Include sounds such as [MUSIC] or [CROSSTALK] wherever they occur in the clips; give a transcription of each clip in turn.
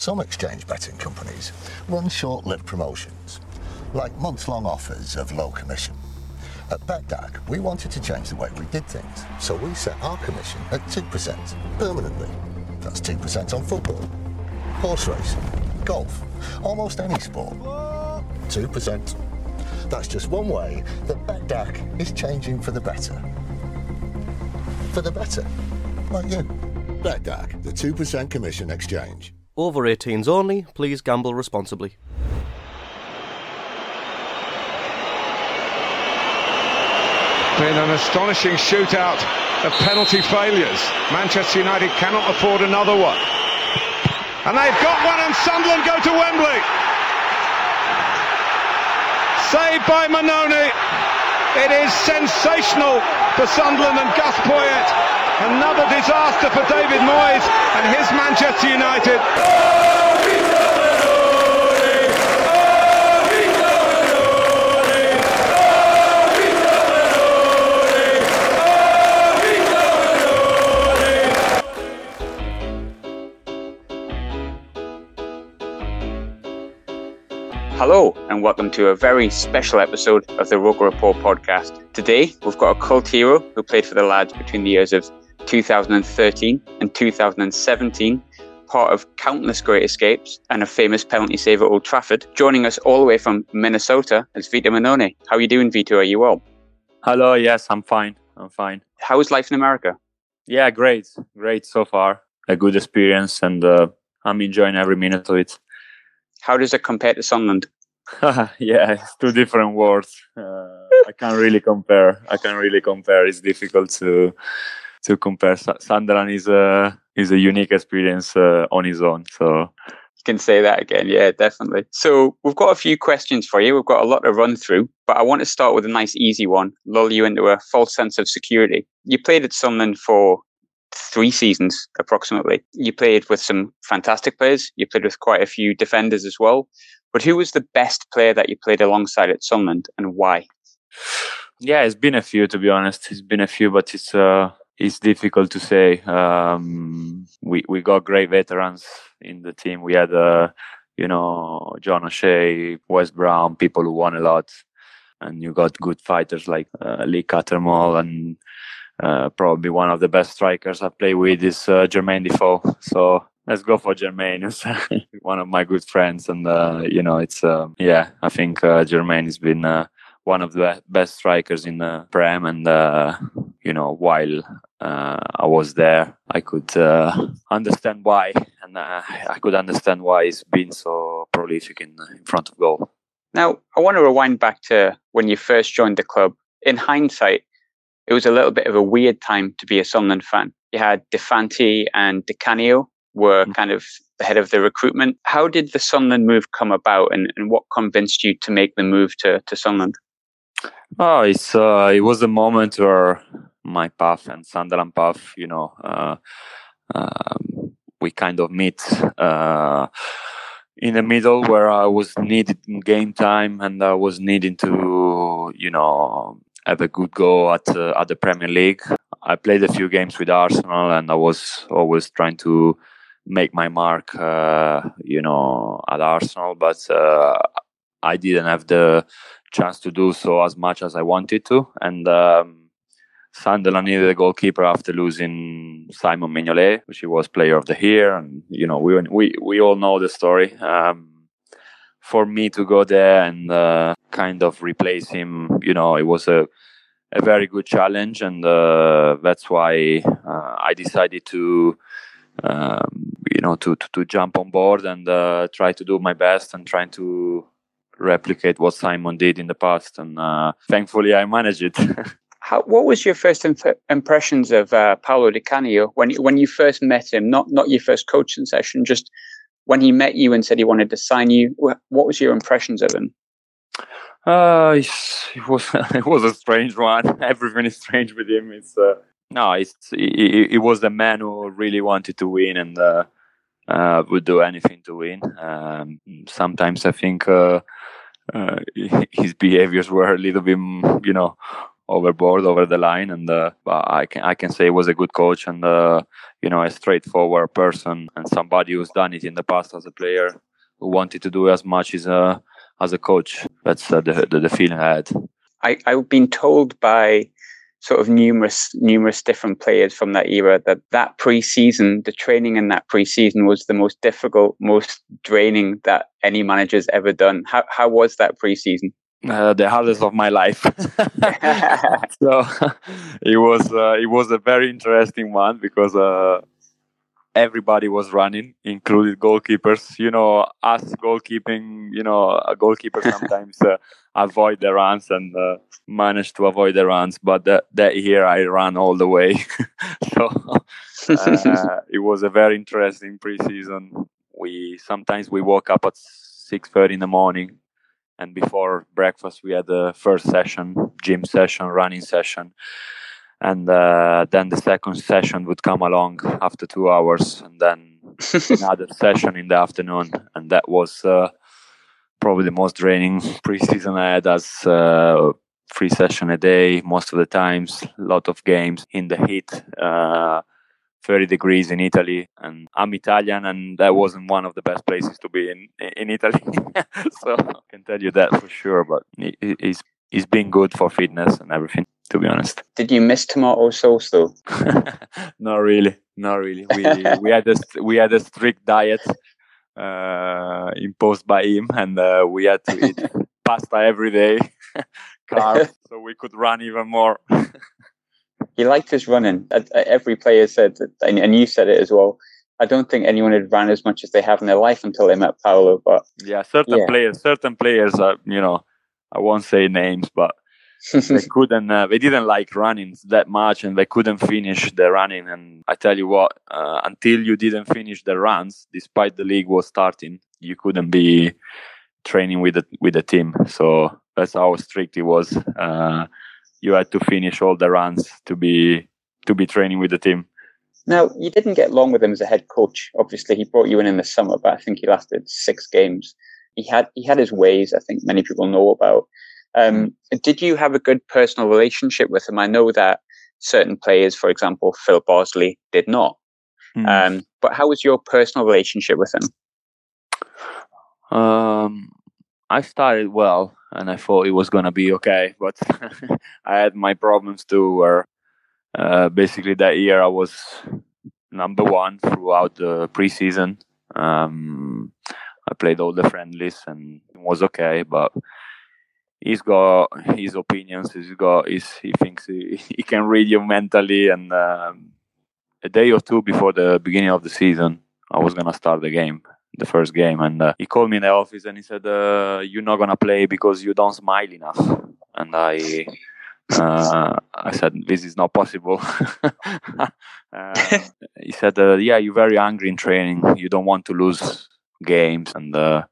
Some exchange betting companies run short-lived promotions, like months-long offers of low commission. At BETDAQ, we wanted to change the way we did things, so we set our commission at 2% permanently. That's 2% on football, horse racing, golf, almost any sport. 2%. That's just one way that BETDAQ is changing for the better. For the better. Like you. BETDAQ, the 2% commission exchange. Over 18s only, please gamble responsibly. Been an astonishing shootout of penalty failures. Manchester United cannot afford another one. And they've got one, and Sunderland go to Wembley. Saved by Mannone. It is sensational for Sunderland and Gus Poyet. Another disaster for David Moyes and his Manchester United. Hello, and welcome to a very special episode of the Roker Report podcast. Today, we've got a cult hero who played for the lads between the years of 2013 and 2017, part of countless great escapes and a famous penalty save at Old Trafford. Joining us all the way from Minnesota is Vito Mannone. How are you doing, Vito? Are you well? Hello, yes, I'm fine. I'm fine. How is life in America? Yeah, great. Great so far. A good experience, and uh, I'm enjoying every minute of it. How does it compare to Sunderland? [LAUGHS] yeah, it's two different worlds. Uh, I can't really compare. I can't really compare. It's difficult to to compare. Su- Sunderland is a is a unique experience uh, on his own. So You can say that again. Yeah, definitely. So we've got a few questions for you. We've got a lot to run through, but I want to start with a nice, easy one. Lull you into a false sense of security. You played at Sunderland for three seasons, approximately. You played with some fantastic players. You played with quite a few defenders as well. But who was the best player that you played alongside at Sunderland, and why? yeah, it's been a few to be honest. It's been a few, but it's uh it's difficult to say. Um, we we got great veterans in the team. We had uh, you know John O'Shea, Wes Brown, people who won a lot, and you got good fighters like uh, Lee Cattermole and. Uh, probably one of the best strikers I play with is uh, Jermaine Defoe. So let's go for Jermaine. [LAUGHS] One of my good friends, and uh, you know, it's um, yeah. I think uh, Jermaine has been uh, one of the best strikers in the Prem, and uh, you know, while uh, I was there, I could uh, understand why, and uh, I could understand why he's been so prolific in, in front of goal. Now, I want to rewind back to when you first joined the club. In hindsight, it was a little bit of a weird time to be a Sunderland fan. You had De Fanti and Di Canio were kind of the head of the recruitment. How did the Sunderland move come about, and, and what convinced you to make the move to, to Sunderland? Oh, it's uh, it was a moment where my path and Sunderland path, you know, uh, um, we kind of meet uh, in the middle where I was needed in game time and I was needing to, you know, have a good go at uh, at the Premier League. I played a few games with Arsenal and I was always trying to make my mark, uh, you know, at Arsenal, but uh, I didn't have the chance to do so as much as I wanted to. And um, Sunderland needed a goalkeeper after losing Simon Mignolet, which he was player of the year, and you know we we we all know the story. Um, for me to go there and uh, kind of replace him, you know, it was a a very good challenge, and uh, that's why uh, I decided to. Um, you know, to, to, to jump on board and uh, try to do my best and trying to replicate what Simon did in the past. And uh, thankfully, I managed it. [LAUGHS] How, what was your first imp- impressions of uh, Paolo Di Canio when when you first met him? Not not your first coaching session, just when he met you and said he wanted to sign you. What was your impressions of him? Uh, it was [LAUGHS] it was a strange one. [LAUGHS] Everything is strange with him. It's uh, no, it's he, he, was the man who really wanted to win and uh, uh, would do anything to win. Um, sometimes I think uh, uh [LAUGHS] his behaviors were a little bit, you know, overboard, over the line, and uh, I can I can say he was a good coach and uh, you know a straightforward person and somebody who's done it in the past as a player who wanted to do as much as a as a coach. That's the, the the feeling I had. I I've been told by sort of numerous numerous different players from that era. That that pre-season the training in that pre-season was the most difficult most draining that any manager's ever done. How, how was that pre-season? Uh, the hardest of my life. [LAUGHS] So [LAUGHS] it was uh, it was a very interesting one because uh, everybody was running, included goalkeepers. You know, us goalkeeping, you know, a goalkeeper [LAUGHS] sometimes uh, avoid the runs and uh, manage to avoid the runs. But that, that year I ran all the way. [LAUGHS] so uh, it was a very interesting preseason. We sometimes we woke up at six thirty in the morning, and before breakfast we had the first session, gym session, running session and uh, then the second session would come along after two hours and then [LAUGHS] another session in the afternoon and that was uh, probably the most draining preseason i had as uh, three session a day most of the times a lot of games in the heat uh, 30 degrees in Italy, and I'm Italian, and that wasn't one of the best places to be in in Italy. [LAUGHS] so I can tell you that for sure. But it, it's it's been good for fitness and everything to be honest. [LAUGHS] Did you miss tomato sauce though? [LAUGHS] not really, not really. We we had a we had a strict diet uh, imposed by him, and uh, we had to eat [LAUGHS] pasta every day, carbs, so we could run even more. he liked his running. Every player said, that, and you said it as well. I don't think anyone had ran as much as they have in their life until they met Paolo. But yeah, certain yeah. players, certain players, are, you know, I won't say names, but [LAUGHS] they couldn't uh, they didn't like running that much and they couldn't finish the running. And i tell you what uh, until you didn't finish the runs despite the league was starting you couldn't be training with the with the team. So that's how strict it was. Uh, you had to finish all the runs to be to be training with the team. Now you didn't get along with him as a head coach. Obviously he brought you in in the summer but i think he lasted six games. He had he had his ways i think many people know about um, did you have a good personal relationship with him? I know that certain players, for example, Phil Bardsley, did not. Mm. Um, but how was your personal relationship with him? Um, I started well, and I thought it was gonna be okay, but [LAUGHS] I had my problems too. Where uh, basically that year I was number one throughout the preseason. Um, I played all the friendlies and it was okay, but he's got his opinions. He's got his, he thinks he, [LAUGHS] he can read you mentally. And um, a day or two before the beginning of the season, I was gonna start the game, the first game, and uh, he called me in the office and he said, uh, "You're not gonna play because you don't smile enough." And I. Uh, I said, "This is not possible." Uh, [LAUGHS] he said, uh, "Yeah, you're very angry in training. You don't want to lose games, and uh,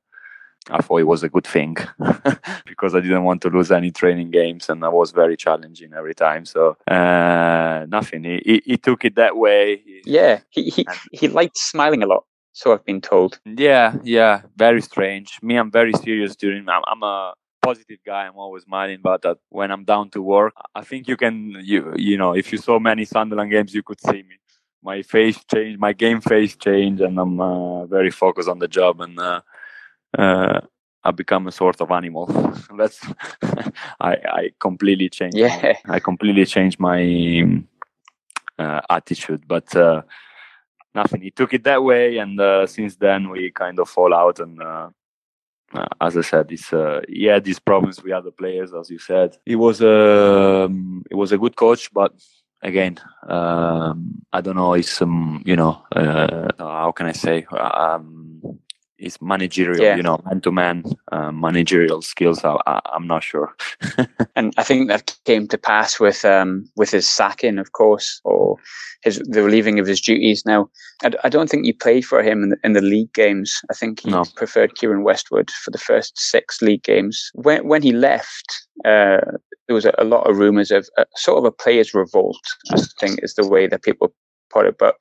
I thought it was a good thing [LAUGHS] because I didn't want to lose any training games and I was very challenging every time. So uh, nothing. He, he, he took it that way. Yeah, he he, he liked smiling a lot. So I've been told. Yeah, yeah, very strange. Me, I'm very serious during. I'm, I'm a positive guy. I'm always smiling, but uh, when I'm down to work, I think you can. You you know, if you saw many Sunderland games, you could see me. My face changed, my game face changed, and I'm uh, very focused on the job and uh, uh, I become a sort of animal. [LAUGHS] That's [LAUGHS] I I completely changed. Yeah. I completely changed my uh, attitude, but uh, nothing. He took it that way, and uh, since then we kind of fall out. And uh, uh, as I said, it's uh, he had these problems with other players, as you said. He was a um, he was a good coach, but again, um, I don't know. It's um, you know, uh, how can I say? Um, it's managerial, Yeah. you know, man to man managerial skills. I, I'm not sure. [LAUGHS] and I think that came to pass with um, with his sacking, of course, or his the relieving of his duties. Now, I, d- I don't think you played for him in the, in the league games. I think he No. preferred Keiren Westwood for the first six league games. When when he left, uh, there was a, a lot of rumours of a, sort of a players' revolt. I think is the way that people put it, but.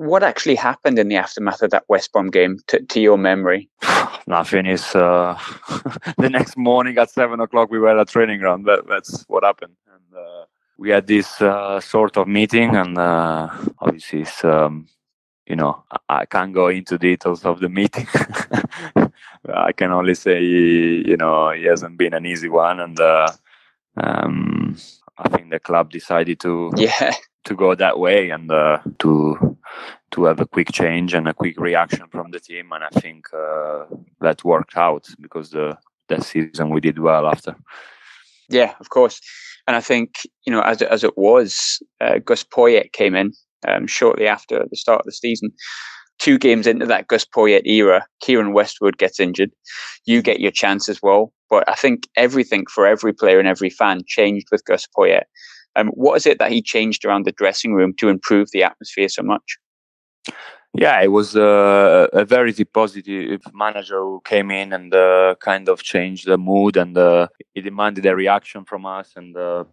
What actually happened in the aftermath of that West Brom game, to, to your memory? [SIGHS] Nothing is. Uh, [LAUGHS] the next morning at seven o'clock, we were at training ground. That, that's what happened. And uh, we had this uh, sort of meeting, and uh, obviously, it's, um, you know, I, I can't go into details of the meeting. [LAUGHS] I can only say, you know, it hasn't been an easy one, and uh, um, I think the club decided to Yeah, to go that way and uh, to to have a quick change and a quick reaction from the team and I think uh, that worked out because the that season we did well after Yeah, of course. And I think, you know, as it, as it was, uh, Gus Poyet came in um, shortly after the start of the season. Two games into that Gus Poyet era, Keiren Westwood gets injured. You get your chance as well. But I think everything for every player and every fan changed with Gus Poyet. Um, what is it that he changed around the dressing room to improve the atmosphere so much? yeah it was uh, a very positive manager who came in and uh, kind of changed the mood and uh, he demanded a reaction from us and uh,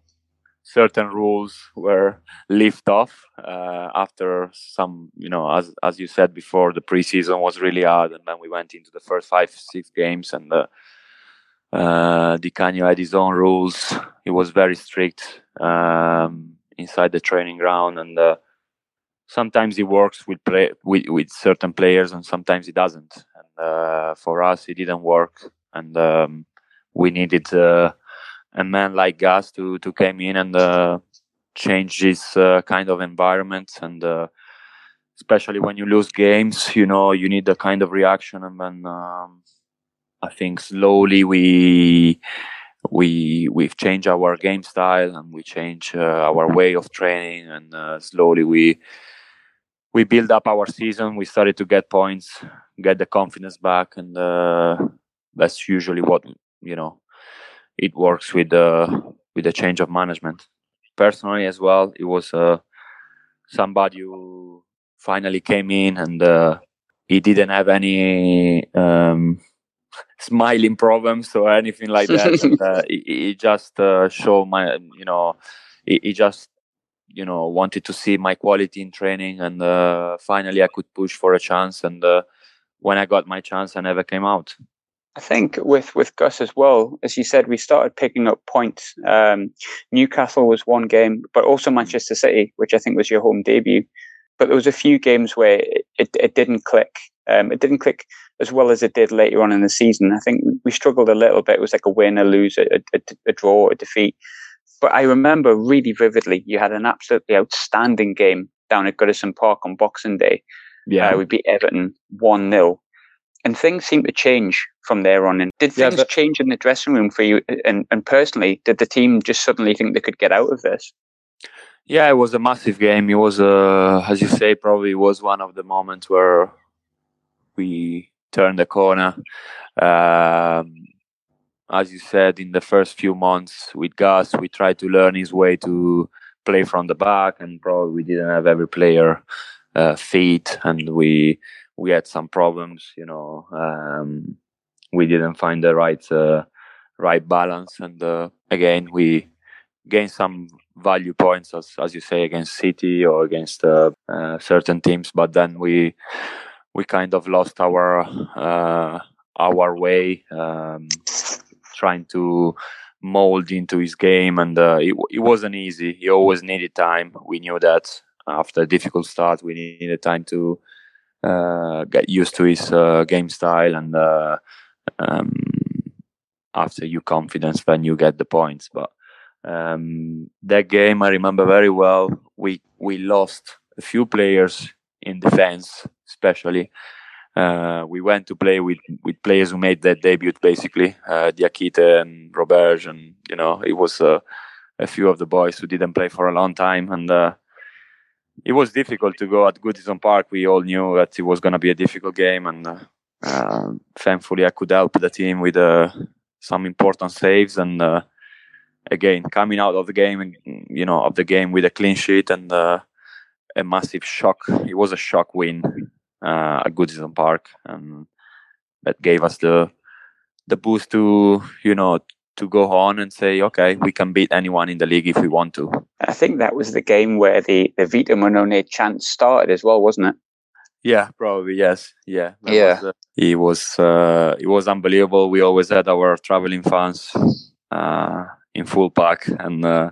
certain rules were lifted off uh, after some you know as as you said before the preseason was really hard and then we went into the first five six games and uh, uh, Di Canio had his own rules he was very strict um, inside the training ground and uh, sometimes he works with play with, with certain players and sometimes he doesn't. And uh, for us it didn't work. And um, we needed uh, a man like Gus to to come in and uh, change this uh, kind of environment. And uh, especially when you lose games you know you need a kind of reaction. And then um, I think slowly we we we've changed our game style and we change uh, our way of training and uh, slowly we we build up our season. We started to get points get the confidence back and uh, that's usually what you know it works with the with the change of management. Personally as well it was uh, somebody who finally came in and uh, he didn't have any um, smiling problems or anything like that and, uh, [LAUGHS] he, he just uh, showed my you know he, he just you know wanted to see my quality in training and uh, finally i could push for a chance and uh, when i got my chance i never came out I think with with Gus as well, as you said, we started picking up points. Um, Newcastle was one game, but also Manchester City, which I think was your home debut. But there was a few games where it, it, it didn't click. Um, it didn't click as well as it did later on in the season. I think we struggled a little bit. It was like a win, a lose, a, a, a draw, a defeat. But I remember really vividly, you had an absolutely outstanding game down at Goodison Park on Boxing Day. yeah Uh, we beat Everton 1 0. And things seemed to change from there on. And did Yeah, things but- change in the dressing room for you? And, and personally, did the team just suddenly think they could get out of this? Yeah, it was a massive game. It was, uh, as you say, probably was one of the moments where we turned the corner. Um, as you said, in the first few months with Gus, we tried to learn his way to play from the back, and probably we didn't have every player uh, fit, and we we had some problems. You know, um, we didn't find the right uh, right balance, and uh, again we gained some value points, as as you say, against City or against uh, uh, certain teams. But then we we kind of lost our uh, our way, um, trying to mold into his game, and uh, it, it wasn't easy. He always needed time. We knew that after a difficult start, we needed time to uh, get used to his uh, game style and. Uh, um, after you confidence when you get the points. But um, that game I remember very well. We we lost a few players in defense, especially. Uh, we went to play with, with players who made their debut, basically uh, Diakite and Roberge, and you know it was uh, a few of the boys who didn't play for a long time, and uh, it was difficult to go at Goodison Park. We all knew that it was going to be a difficult game, and uh, uh, thankfully I could help the team with uh, some important saves and uh, again coming out of the game you know of the game with a clean sheet and a massive shock. It was a shock win uh, at Goodison Park, and that gave us the the boost to you know to go on and say, okay, we can beat anyone in the league if we want to. I think that was the game where the the Vito Mannone chant started as well, wasn't it? Yeah, probably yes. Yeah, Yeah. Was, uh, it was uh, it was unbelievable. We always had our traveling fans uh, in full pack, and uh,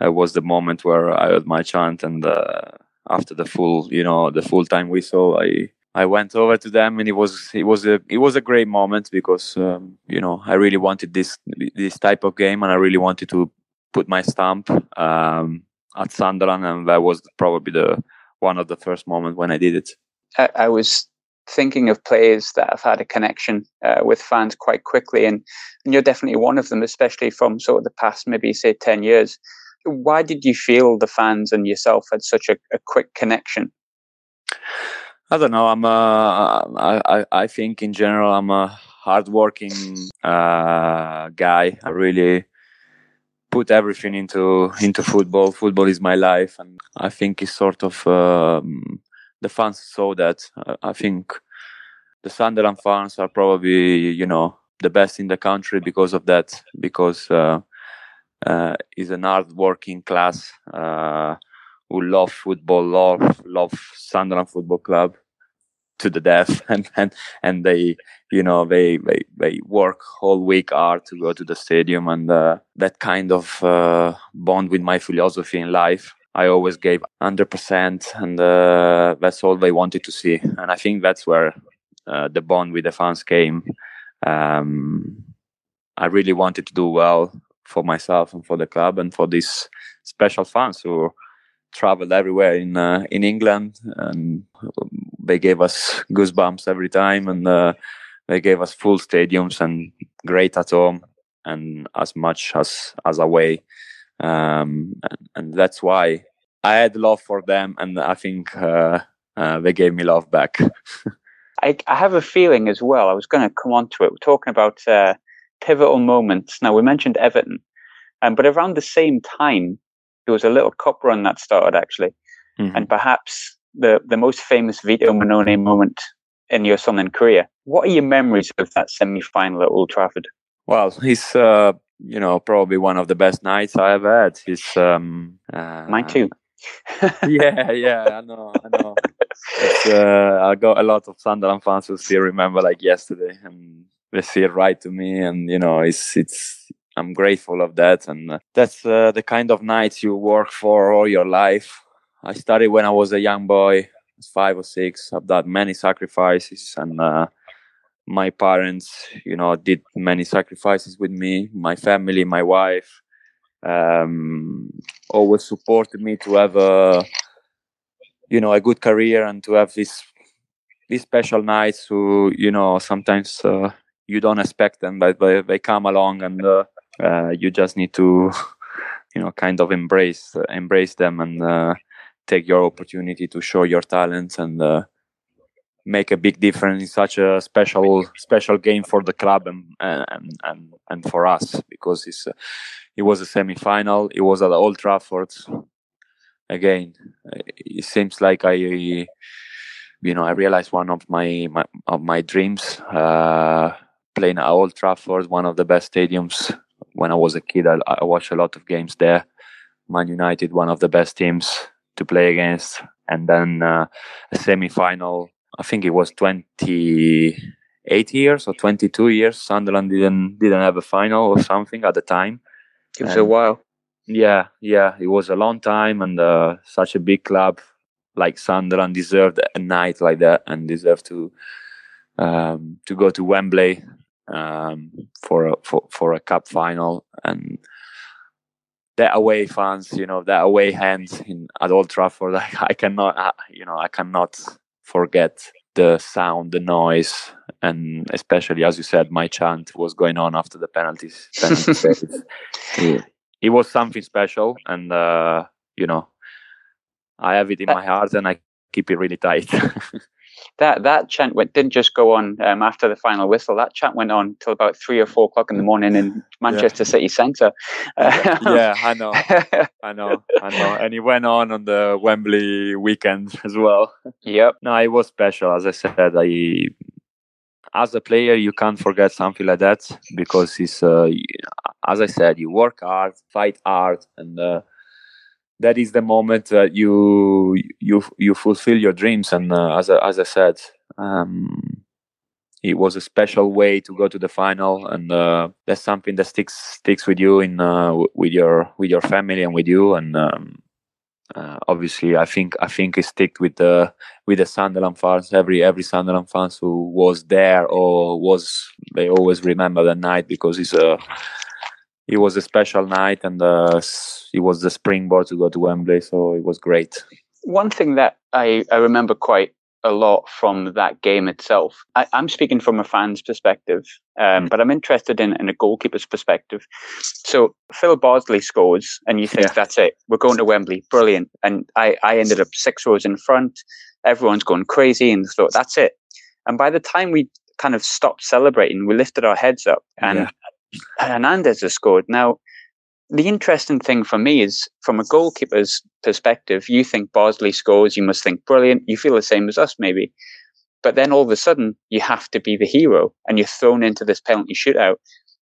that was the moment where I heard my chant. And uh, after the full, you know, the full time whistle, I I went over to them, and it was it was a it was a great moment because um, you know I really wanted this this type of game, and I really wanted to put my stamp um, at Sunderland, and that was probably the one of the first moments when I did it. I, I was thinking of players that have had a connection uh, with fans quite quickly, and, and you're definitely one of them, especially from sort of the past, maybe say 10 years. Why did you feel the fans and yourself had such a, a quick connection? I don't know. I'm a, I, I, think in general I'm a hardworking uh, guy. I really put everything into into football. Football is my life, and I think it's sort of um, the fans saw that. Uh, I think the Sunderland fans are probably you know the best in the country because of that. Because uh, uh, is an hard-working class uh, who love football, love love Sunderland Football Club to the death, [LAUGHS] and and and they you know they they they work whole week hard to go to the stadium, and uh, that kind of uh, bond with my philosophy in life. I always gave 100%, and uh, that's all they wanted to see. And I think that's where uh, the bond with the fans came. Um, I really wanted to do well for myself and for the club and for these special fans who traveled everywhere in uh, in England and they gave us goosebumps every time and uh, they gave us full stadiums and great at home and as much as as away um, and, and that's why I had love for them and I think uh, uh, they gave me love back. [LAUGHS] I, I have a feeling as well. I was going to come on to it. We're talking about uh, pivotal moments. Now we mentioned Everton, um, but around the same time, there was a little cup run that started actually, Mhm. and perhaps the the most famous Vito Mannone moment in your Sunderland career. What are your memories of that semi final at Old Trafford? Well, he's uh, you know probably one of the best nights I ever had. He's um, uh, Mine too. [LAUGHS] yeah, yeah, I know, I know. It's, uh, I got a lot of Sunderland fans who still remember like yesterday, and they it right to me, and you know, it's it's. I'm grateful of that, and uh, that's uh, the kind of nights you work for all your life. I started when I was a young boy, five or six. I've done many sacrifices, and uh, my parents, you know, did many sacrifices with me. My family, my wife, um, always supported me to have a you know a good career and to have these these special nights who you know sometimes uh, you don't expect them but they, they come along and uh, uh, you just need to [LAUGHS] you know kind of embrace embrace them and uh, take your opportunity to show your talents and uh, make a big difference in such a special special game for the club and and and, and for us because it's uh, it was a semi-final. It was at Old Trafford. Again it seems like I you know I realized one of my, my of my dreams. Uh, playing at Old Trafford one of the best stadiums. When I was a kid I, I watched a lot of games there. Man United one of the best teams to play against. And then uh, a semi-final I think it was 28 years or 22 years. Sunderland didn't didn't have a final or something at the time. It was a while. yeah, yeah, it was a long time, and uh, such a big club. Like Sunderland deserved a night like that, and deserved to um, to go to Wembley um, for a, for for a cup final and that away fans, you know, that away hands in at Old Trafford. [LAUGHS] I, I cannot, you know, I cannot forget the sound, the noise, and especially as you said, my chant was going on after the penalties. penalties [LAUGHS] it, it, was something special, and uh, you know, I have it in my heart, and I keep it really tight. [LAUGHS] that that chant went, didn't just go on um, after the final whistle. That chant went on till about three or four o'clock in the morning in [LAUGHS] Manchester yeah. City Centre. yeah, [LAUGHS] I know, I know, I know. And he went on on the Wembley weekend as well. Yep. No, it was special. As I said, I as a player you can't forget something like that because it's uh, as I said, you work hard, fight hard, and. Uh, that is the moment that you you you fulfill your dreams. And uh, as I, as I said um, it was a special way to go to the final. And uh, that's something that sticks sticks with you in uh, with your with your family and with you. And um, uh, obviously I think I think it stick with the with the Sunderland fans every every Sunderland fans who was there or was they always remember that night because it's a it was a special night and uh, it was the springboard to go to Wembley, so it was great. One thing that I, I remember quite a lot from that game itself. I, am speaking from a fan's perspective, um, mm. but I'm interested in, in a goalkeeper's perspective. So Phil Bardsley scores, and you think yeah. that's it. We're going to Wembley, brilliant. And I, I ended up six rows in front. Everyone's going crazy, and thought that's it. And by the time we kind of stopped celebrating, we lifted our heads up, and yeah. Hernandez has scored. Now, the interesting thing for me is from a goalkeeper's perspective, you think Bardsley scores, you must think brilliant. You feel the same as us, maybe. But then all of a sudden, you have to be the hero and you're thrown into this penalty shootout.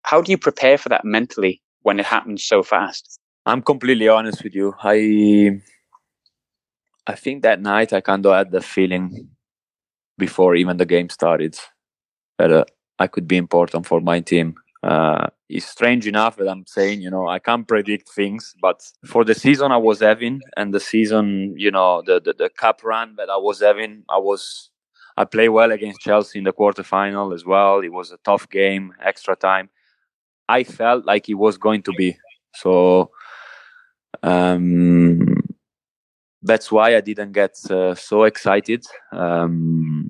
How do you prepare for that mentally when it happens so fast? I'm completely honest with you. I I think that night I kind of had the feeling before even the game started that uh, I could be important for my team uh, it's strange enough that I'm saying, you know, I can't predict things, but for the season I was having and the season, you know, the, the, the cup run that I was having, I was, I play well against Chelsea in the quarterfinal as well. It was a tough game, extra time. I felt like it was going to be. So, um, that's why I didn't get uh, so excited. Um,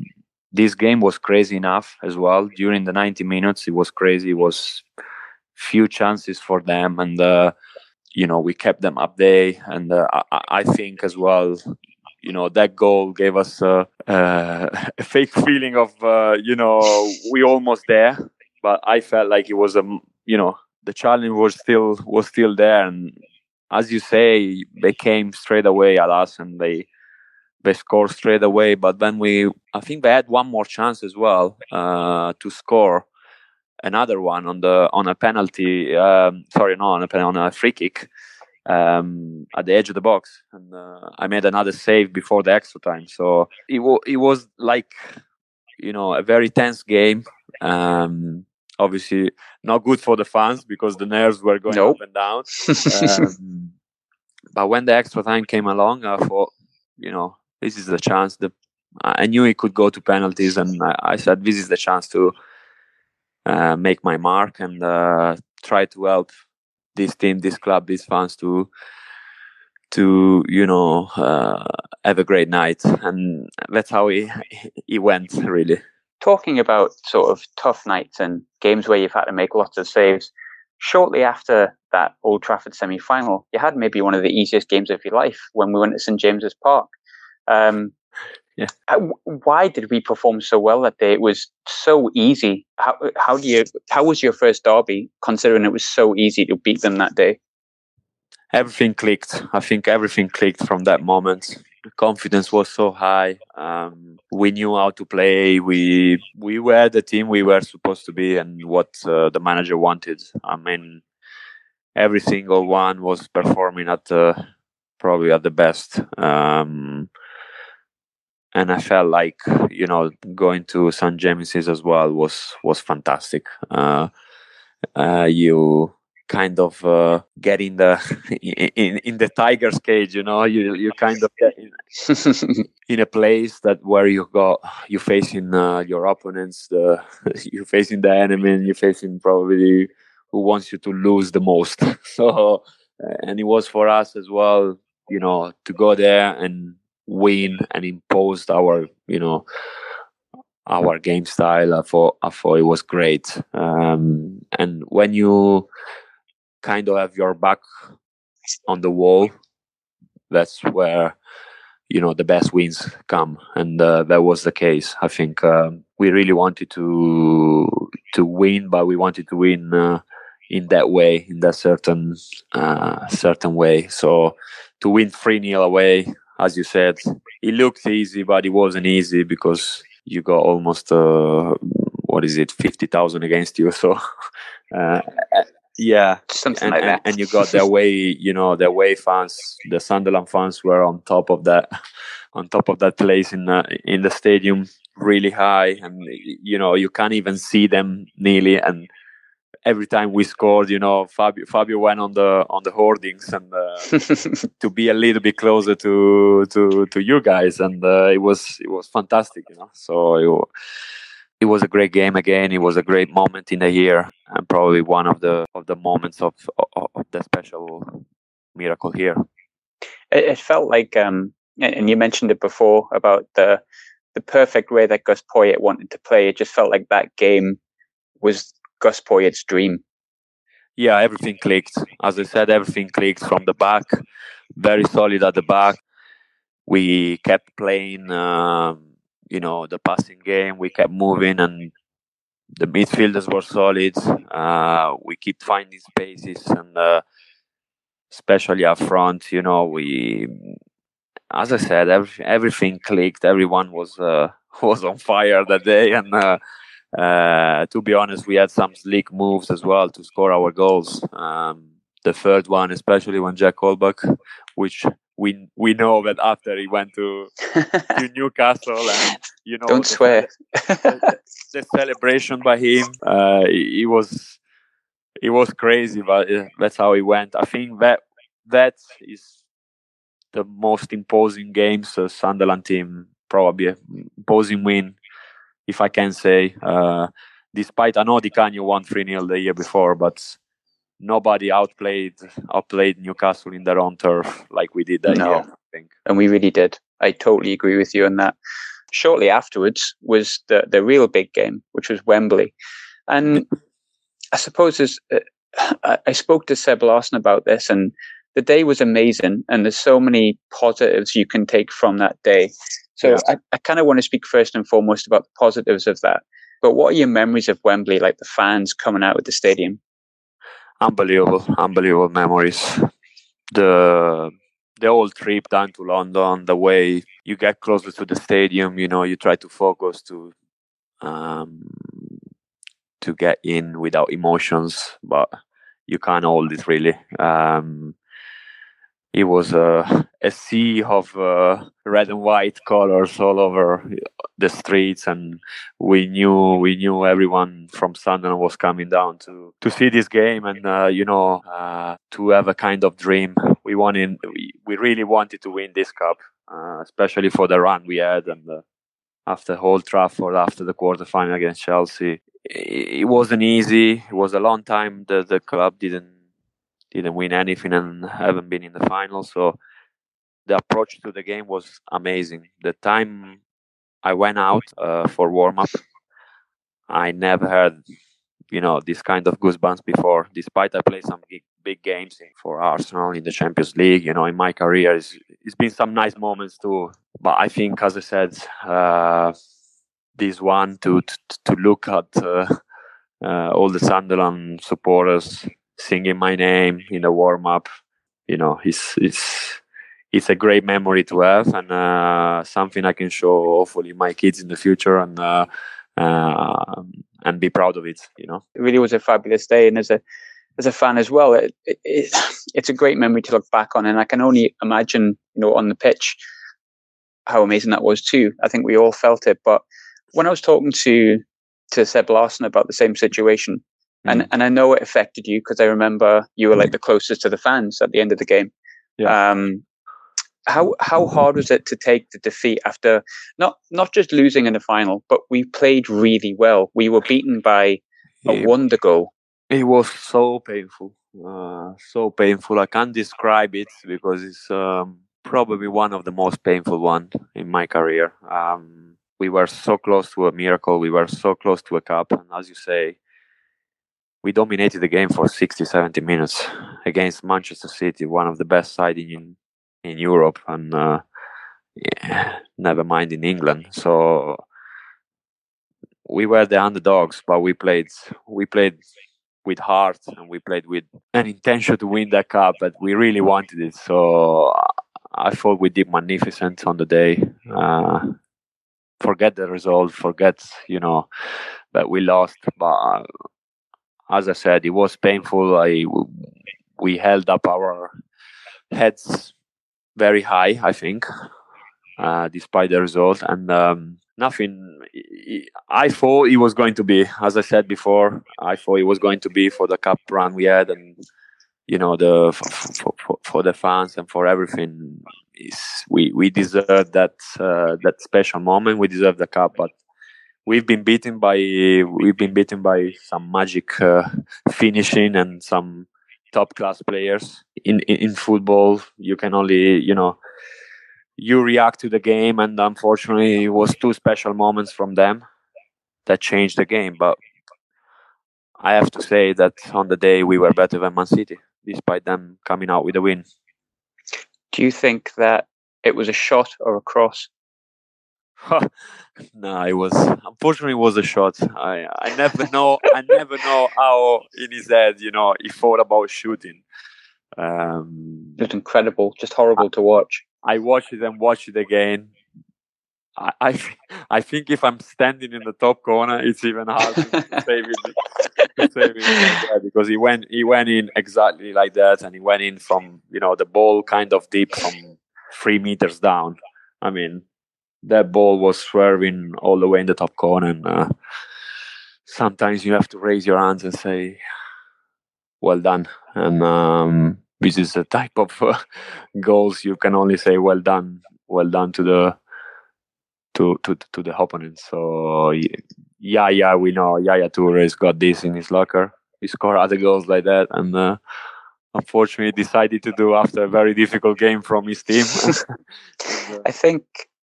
this game was crazy enough as well. During the 90 minutes, it was crazy. It was few chances for them, and uh, you know we kept them up there. And uh, I, I, think as well, you know that goal gave us a, [LAUGHS] a fake feeling of uh, you know we almost there, but I felt like it was a you know the challenge was still was still there, and as you say, they came straight away at us, and they they scored straight away. But then we, I think they had one more chance as well uh, to score another one on the on a penalty. Um, sorry, no, on a on a free kick um, at the edge of the box, and uh, I made another save before the extra time. So it was it was like you know a very tense game. Um, obviously, not good for the fans because the nerves were going nope. up and down. [LAUGHS] um, but when the extra time came along, I thought, you know, this is the chance. The I knew he could go to penalties, and I, I said this is the chance to uh, make my mark and uh, try to help this team, this club, these fans to to you know uh, have a great night, and that's how he he went really. Talking about sort of tough nights and games where you've had to make lots of saves. Shortly after that Old Trafford semi-final, you had maybe one of the easiest games of your life when we went to St James's Park. Um, yeah. Why did we perform so well that day? It was so easy. How how do you how was your first derby? Considering it was so easy to beat them that day. Everything clicked. I think everything clicked from that moment. The confidence was so high. Um, we knew how to play. We we were the team we were supposed to be, and what uh, the manager wanted. I mean, every single one was performing at uh, probably at the best. Um, and I felt like you know going to St James's as well was was fantastic. Uh, uh, you kind of uh, get in the [LAUGHS] in, in the tiger's cage you know you you kind of get in, [LAUGHS] in a place that where you go you're facing uh, your opponents the [LAUGHS] you're facing the enemy and you're facing probably who wants you to lose the most so and it was for us as well you know to go there and win and imposed our you know our game style. I thought I thought it was great. Um, and when you kind of have your back on the wall, that's where you know the best wins come, and uh, that was the case. I think um, we really wanted to to win, but we wanted to win. Uh, in that way, in that certain uh, certain way. So to win three 0 away, as you said, it looked easy, but it wasn't easy because you got almost uh, what is it, fifty thousand against you. [LAUGHS] So uh, yeah, something and, like that. and you got their way, you know, their way fans. The Sunderland fans were on top of that, [LAUGHS] on top of that place in uh, in the stadium, really high, and you know you can't even see them nearly and every time we scored, you know, Fabio, Fabio went on the on the hoardings and uh, [LAUGHS] to be a little bit closer to to to you guys, and uh, it was it was fantastic, you know. So it, it was a great game again. It was a great moment in the year, and probably one of the of the moments of of, of the special miracle here. It, it felt like, um, and you mentioned it before about the the perfect way that Gus Poyet wanted to play. It just felt like that game was Gus Poyet's dream. Yeah, everything clicked. As I said, everything clicked from the back. Very solid at the back. We kept playing, um, you know, the passing game. We kept moving, and the midfielders were solid. Uh, we keep finding spaces, and uh, especially up front, you know, we, as I said, every, everything clicked. Everyone was uh, [LAUGHS] was on fire that day, and uh, to be honest, we had some slick moves as well to score our goals. Um, the third one, especially when Jack Colback, which we we know that after he went to, [LAUGHS] to Newcastle, and you know, don't the, swear. the, the celebration by him, uh, it was it was crazy, but uh, that's how it went. I think that that is the most imposing games uh, Sunderland team probably imposing win if I can say. Uh, despite I know Di Canio won 3 0 the year before, but nobody outplayed outplayed Newcastle in their own turf like we did that No. year. I think. and we really did. I totally agree with you on that. Shortly afterwards was the the real big game, which was Wembley, and I suppose there's, uh, I, I spoke to Seb Larsson about this, and the day was amazing, and there's so many positives you can take from that day. So Yeah. I, I kind of want to speak first and foremost about the positives of that. But what are your memories of Wembley, like the fans coming out of the stadium? unbelievable, unbelievable memories. The the whole trip down to London, the way you get closer to the stadium, you know, you try to focus to um, to get in without emotions, but you can't hold it really. Um, it was a, a sea of uh, red and white colors all over the streets, and we knew we knew everyone from Sunderland was coming down to to see this game, and uh, you know uh, to have a kind of dream. We wanted, we, we really wanted to win this cup, uh, especially for the run we had, and uh, after Old Trafford, after the quarterfinal against Chelsea, it, it wasn't easy. It was a long time that the club didn't didn't win anything and haven't been in the final. So the approach to the game was amazing. The time I went out uh, for warm up, I never had, you know, this kind of goosebumps before. Despite I played some big, big games for Arsenal in the Champions League, you know, in my career, it's, it's been some nice moments too. But I think, as I said, uh, this one to to, to look at uh, uh, all the Sunderland supporters singing my name in the warm up, you know, it's it's it's a great memory to have and uh, something I can show hopefully my kids in the future and uh, uh, and be proud of it. You know. It really was a fabulous day, and as a as a fan as well, it, it, it, [SIGHS] it's a great memory to look back on, and I can only imagine, you know, on the pitch, how amazing that was too. I think we all felt it. But when I was talking to to Seb Larsson about the same situation, and and I know it affected you because I remember you were like the closest to the fans at the end of the game. Yeah. Um, how how hard was it to take the defeat after not not just losing in the final, but we played really well. We were beaten by a It- wonder goal. It was so painful, uh, so painful. I can't describe it because it's um, probably one of the most painful one in my career. Um, we were so close to a miracle. We were so close to a cup, and as you say, we dominated the game for 60, 70 minutes against Manchester City, one of the best side in in Europe, and uh, yeah, never mind in England. So we were the underdogs, but we played we played with heart and we played with an intention to win that cup, but we really wanted it. So I thought we did magnificent on the day. Uh, forget the result, forget you know that we lost, but as I said, it was painful. I we held up our heads very high, I think, uh, despite the result, and um, nothing. I thought it was going to be, as I said before, I thought it was going to be for the cup run we had, and you know the for, for, for the fans and for everything. Is we we deserve that uh, that special moment. We deserve the cup, but we've been beaten by we've been beaten by some magic uh, finishing and some top class players in, in in football. You can only you know you react to the game, and unfortunately, it was two special moments from them that changed the game. But I have to say that on the day we were better than Man City, despite them coming out with a win. Do you think that it was a shot or a cross? [LAUGHS] no, it was unfortunately it was a shot. I I never know I never know how in his head you know he thought about shooting. Um, Just incredible, just horrible to watch. I watched it and watched it again. I, I I think if I'm standing in the top corner, it's even harder to save it. To save it because he went he went in exactly like that, and he went in from you know the ball kind of deep from three meters down. I mean, that ball was swerving all the way in the top corner, and uh, sometimes you have to raise your hands and say, "Well done." And um, this is a type of uh, goals you can only say, "Well done, well done" to the to to to the opponent. So yeah, yeah, we know Yaya Toure's got this in his locker. He scored other goals like that, and uh, unfortunately decided to do after a very difficult game from his team. [LAUGHS] [LAUGHS] uh, I think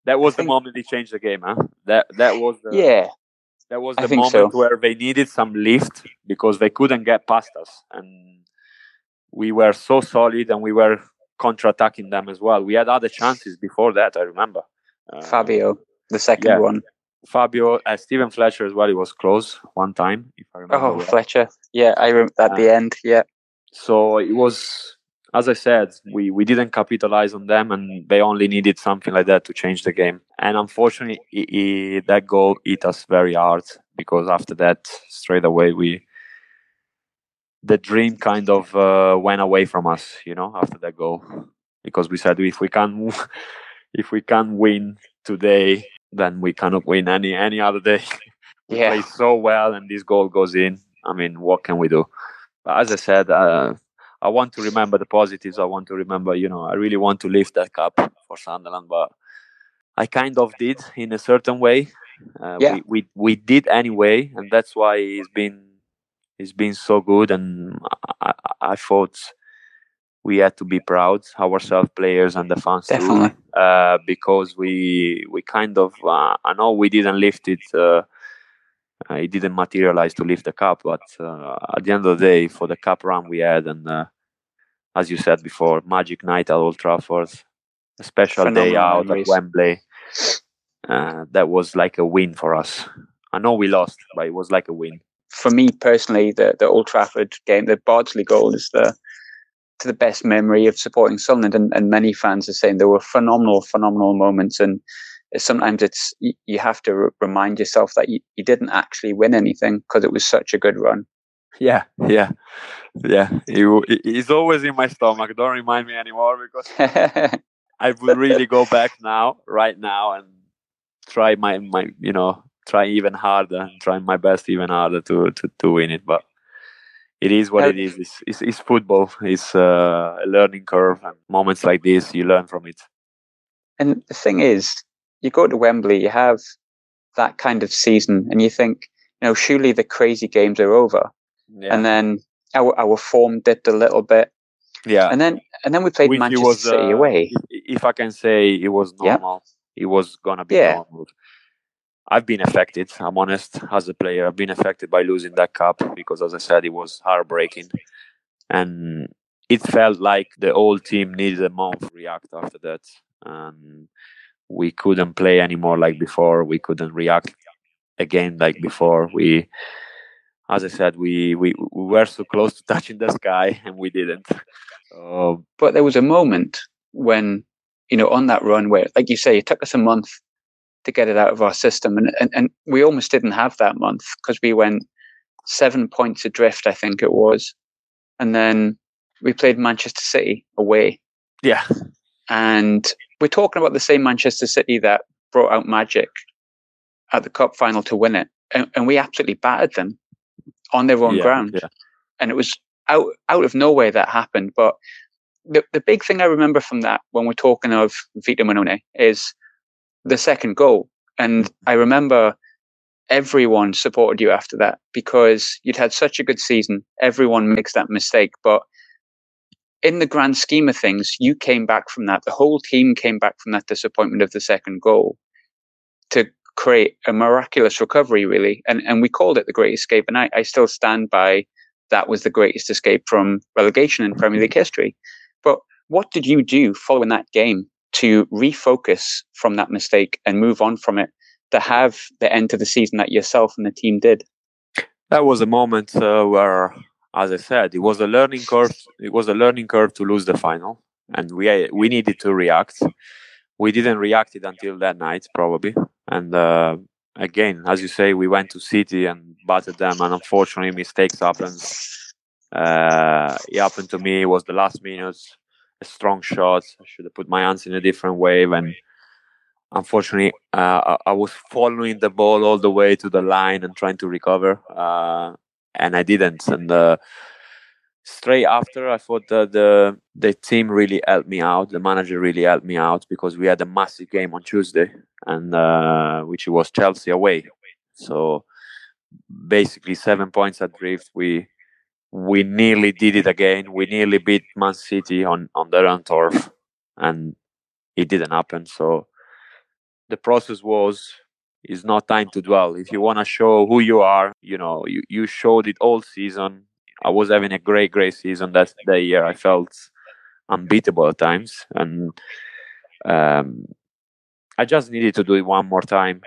that was the moment they changed the game. Huh? That that was the, yeah, that was the moment so. where they needed some lift because they couldn't get past us, and we were so solid, and we were counter-attacking them as well. We had other chances before that. I remember. Uh, Fabio, the second yeah. one. Fabio, uh, Stephen Fletcher as well. He was close one time, if I remember. Oh, well. Fletcher. Yeah, I rem- at the end. Yeah, So it was, as I said, we, we didn't capitalize on them, and they only needed something like that to change the game. And unfortunately, i i that goal hit us very hard because after that, straight away, we the dream kind of uh, went away from us. You know, after that goal, because we said if we can [LAUGHS] if we can't win today, then we cannot win any any other day. [LAUGHS] we yeah. play so well, and this goal goes in. I mean, what can we do? But as I said, uh, I want to remember the positives. I want to remember, you know, I really want to lift that cup for Sunderland, but I kind of did in a certain way. Uh, Yeah. we, we we did anyway, and that's why he's been he's been so good. And I, I, I thought we had to be proud ourselves, players and the fans Definitely. too, uh, because we we kind of uh, I know we didn't lift it. Uh, it didn't materialize to lift the cup, but uh, at the end of the day, for the cup run we had, and uh, as you said before, magic night at Old Trafford, a special day out at Wembley. Uh, that was like a win for us. I know we lost, but it was like a win. For me personally, the the Old Trafford game, the Bardsley goal, is the to the best memory of supporting Sunderland, and, and many fans are saying there were phenomenal, phenomenal moments, and sometimes it's you, you have to r- remind yourself that you, you didn't actually win anything because it was such a good run. Yeah, yeah, yeah. It, it- it's always in my stomach. Don't remind me anymore because [LAUGHS] I would really go back now, right now, and try my my you know try even harder and try my best even harder to to, to win it. But it is what it is. It's, it's, it's football. It's uh, a learning curve, and moments like this, you learn from it. And the thing is, you go to Wembley, you have that kind of season, and you think, you know, surely the crazy games are over. Yeah, And then our our form dipped a little bit, yeah. and then and then we played Which Manchester was, City uh, away. If, I can say, it was Yeah. normal. It was gonna be Yeah. normal. I've been affected. I'm honest. As a player, I've been affected by losing that cup because, as I said, it was heartbreaking, and it felt like the whole team needed a month to react after that. And we couldn't play anymore like before. We couldn't react again like before. We, as I said, we we, we were so close to [LAUGHS] touching the sky, and we didn't. But there was a moment when, you know, on that run where, like you say, it took us a month to get it out of our system, and and, and we almost didn't have that month because we went seven points adrift, I think it was, and then we played Manchester City away, yeah, and we're talking about the same Manchester City that brought out magic at the cup final to win it, and, and we absolutely battered them on their own yeah, ground yeah. and it was out out of nowhere that happened. But the the big thing I remember from that when we're talking of Vito Mannone is the second goal, and mm-hmm. I remember everyone supported you after that because you'd had such a good season. Everyone makes that mistake, but in the grand scheme of things, you came back from that. The whole team came back from that disappointment of the second goal to create a miraculous recovery, really. And and we called it the Great Escape, and I, I still stand by that was the greatest escape from relegation in Premier League history. But what did you do following that game to refocus from that mistake and move on from it to have the end to the season that yourself and the team did? that was a moment uh, where, as I said, it was a learning curve. It was a learning curve to lose the final, and we we needed to react. We didn't react it until that night, probably. And uh, again, as you say, we went to City and battered them, and unfortunately, mistakes happened. Uh, it happened to me. It was the last minute, a strong shot. I should have put my hands in a different way, and unfortunately, uh, I, I was following the ball all the way to the line and trying to recover, uh, and I didn't. And uh, straight after, I thought that the the team really helped me out. The manager really helped me out because we had a massive game on Tuesday, and uh, which was Chelsea away. So basically, seven points at drift. We we nearly did it again. We nearly beat Man City on on their own turf, and it didn't happen. So the process was it's not time to dwell. If you want to show who you are, you know, you, you showed it all season. I was having a great, great season that that year. I felt unbeatable at times, and um, I just needed to do it one more time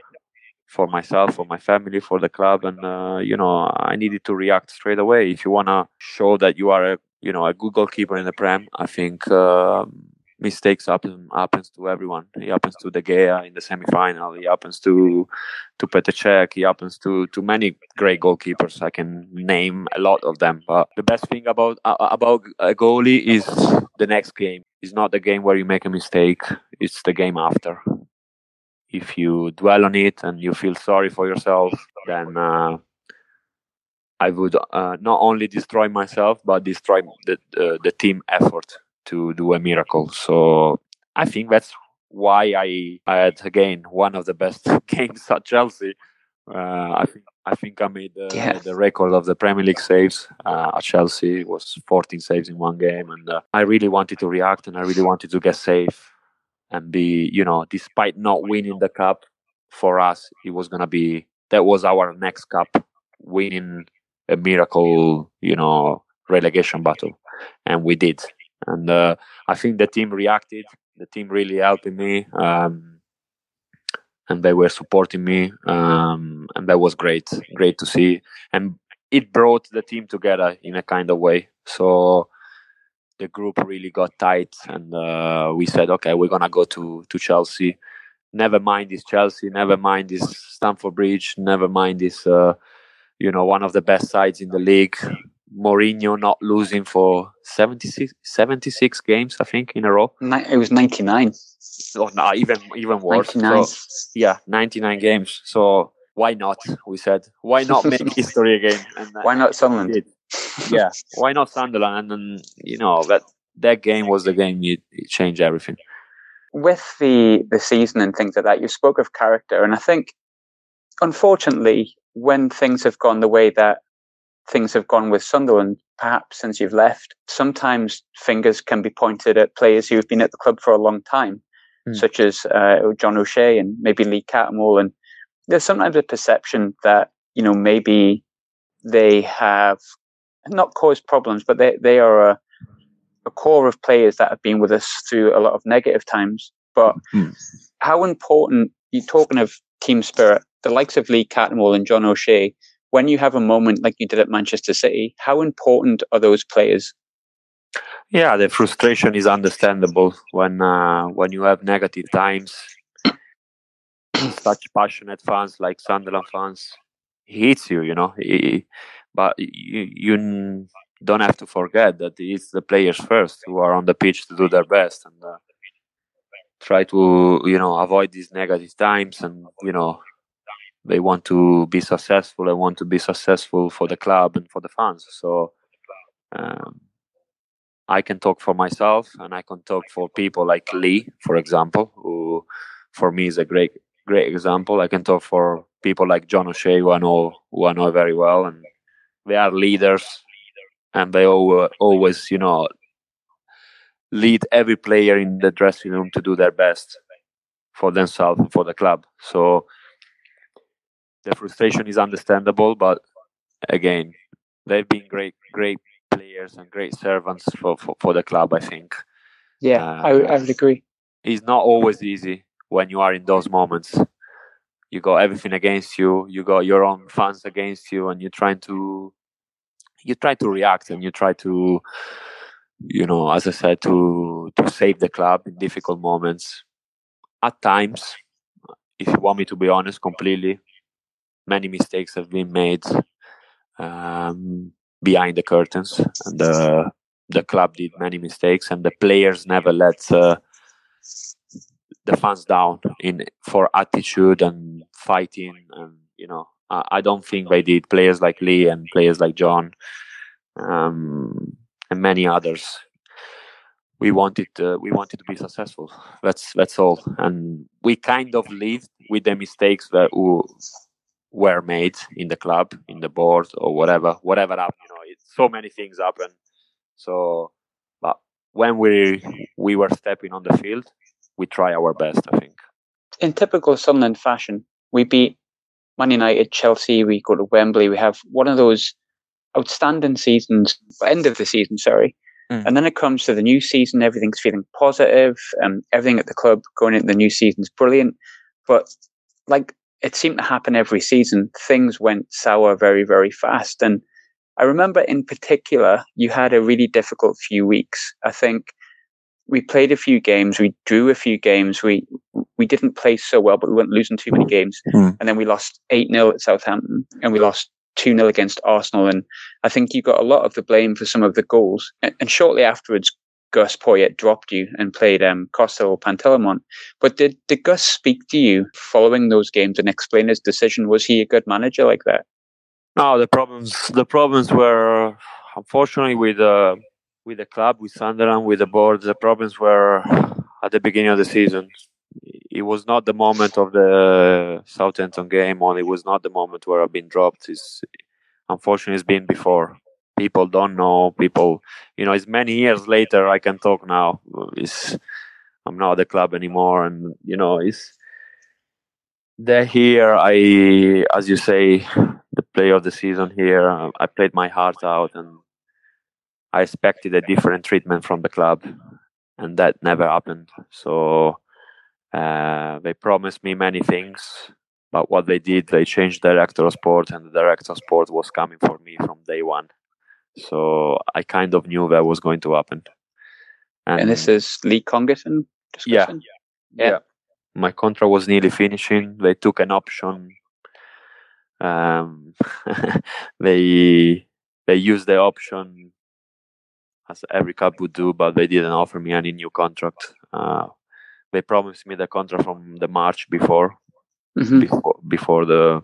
for myself, for my family, for the club, and uh, you know, I needed to react straight away. If you want to show that you are a you know a good goalkeeper in the Prem, I think um mistakes happen happens to everyone. It happens to De Gea in the semi-final. It happens to to Petr. It happens to to many great goalkeepers. I can name a lot of them. But the best thing about about a goalie is the next game. It's not the game where you make a mistake. It's the game after. If you dwell on it and you feel sorry for yourself, then uh, I would uh, not only destroy myself but destroy the the team effort to do a miracle. So I think that's why I I had again one of the best [LAUGHS] games at Chelsea. Uh, I think I think I made the, Yeah. the record of the Premier League saves uh, at Chelsea. It was 14 saves in one game, and uh, I really wanted to react and I really wanted to get safe and be you know despite not winning the cup for us it was gonna be that was our next cup winning a miracle you know relegation battle and we did and uh, I think the team reacted. The team really helped me, um, and they were supporting me, um, and that was great, great to see. And it brought the team together in a kind of way. So the group really got tight, and uh, we said, okay, we're gonna go to to Chelsea. Never mind this Chelsea. Never mind this Stamford Bridge. Never mind this. Uh, you know, one of the best sides in the league. Mourinho not losing for 76, 76 games, I think, in a row. It was 99. Or no, even even worse. 99. So, yeah, 99 games. So why not? We said, why not make [LAUGHS] history again? And, uh, Why not Sunderland? yeah, why not Sunderland? And, then you know that that game was the game you it changed everything. With the the season and things like that, you spoke of character, and I think, unfortunately, when things have gone the way that things have gone with Sunderland, perhaps since you've left, sometimes fingers can be pointed at players who have been at the club for a long time, mm. such as uh, John O'Shea and maybe Lee Cattermole. And there's sometimes a perception that, you know, maybe they have not caused problems, but they, they are a, a core of players that have been with us through a lot of negative times. But mm. how important, you're talking of team spirit, the likes of Lee Cattermole and John O'Shea, when you have a moment like you did at Manchester City, how important are those players? Yeah, the frustration is understandable when uh, when you have negative times. [CLEARS THROAT] Such passionate fans like Sunderland fans hits you, you know. but you, you don't have to forget that it's the players first who are on the pitch to do their best and uh, try to you know avoid these negative times and you know they want to be successful and want to be successful for the club and for the fans. So um, I can talk for myself and I can talk for people like Lee, for example, who for me is a great great example. I can talk for people like John O'Shea, who I know who I know very well, and they are leaders, and they always, you know, lead every player in the dressing room to do their best for themselves and for the club. So the frustration is understandable, but again, they've been great, great players and great servants for, for, for the club. I think. Yeah, uh, I, I would agree. It's not always easy when you are in those moments. You got everything against you. You got your own fans against you, and you're trying to you try to react and you try to you know as i said to to save the club in difficult moments at times if you want me to be honest completely many mistakes have been made um, behind the curtains, and the the club did many mistakes, and the players never let uh, the fans down in for attitude and fighting, and you know. I, I don't think they did. Players like Lee and players like John, um, and many others we wanted uh, we wanted to be successful. That's that's all, and we kind of lived with the mistakes that were made in the club, in the board, or whatever, whatever happened. You know, it, so many things happen. So, but when we we were stepping on the field, we try our best. I think. In typical Sunderland fashion, we beat Man United, Chelsea. We go to Wembley. We have one of those outstanding seasons, end of the season, sorry. Mm. And then it comes to the new season, everything's feeling positive, and everything at the club going into the new season's brilliant. But like it seemed to happen every season. Things went sour very, very fast. And I remember in particular, you had a really difficult few weeks. I think we played a few games, we drew a few games, we we didn't play so well, but we weren't losing too many games. Mm. And then we lost 8 0 at Southampton and we lost 2 0 against Arsenal. And I think you got a lot of the blame for some of the goals. And, and shortly afterwards, Gus Poyet dropped you and played um, Costel Pantelimon. But did, did Gus speak to you following those games and explain his decision? Was he a good manager like that? No, the problems the problems were unfortunately with uh, with the club, with Sunderland, with the board. The problems were at the beginning of the season. It was not the moment of the Southampton game, or it was not the moment where I've been dropped. It's unfortunately it's been before people don't know people you know it's many years later i can talk now. It's i'm not at the club anymore and you know it's they're here i as you say the play of the season here i played my heart out and i expected a different treatment from the club and that never happened. So uh, they promised me many things but what they did they changed director of sport and the director of sport was coming for me from day one so I kind of knew that was going to happen. And, and this is Lee Congerton yeah, yeah, yeah. My contract was nearly finishing. They took an option. Um, [LAUGHS] they they used the option as every club would do, but they didn't offer me any new contract. Uh, they promised me the contract from the March before, mm-hmm. before, before the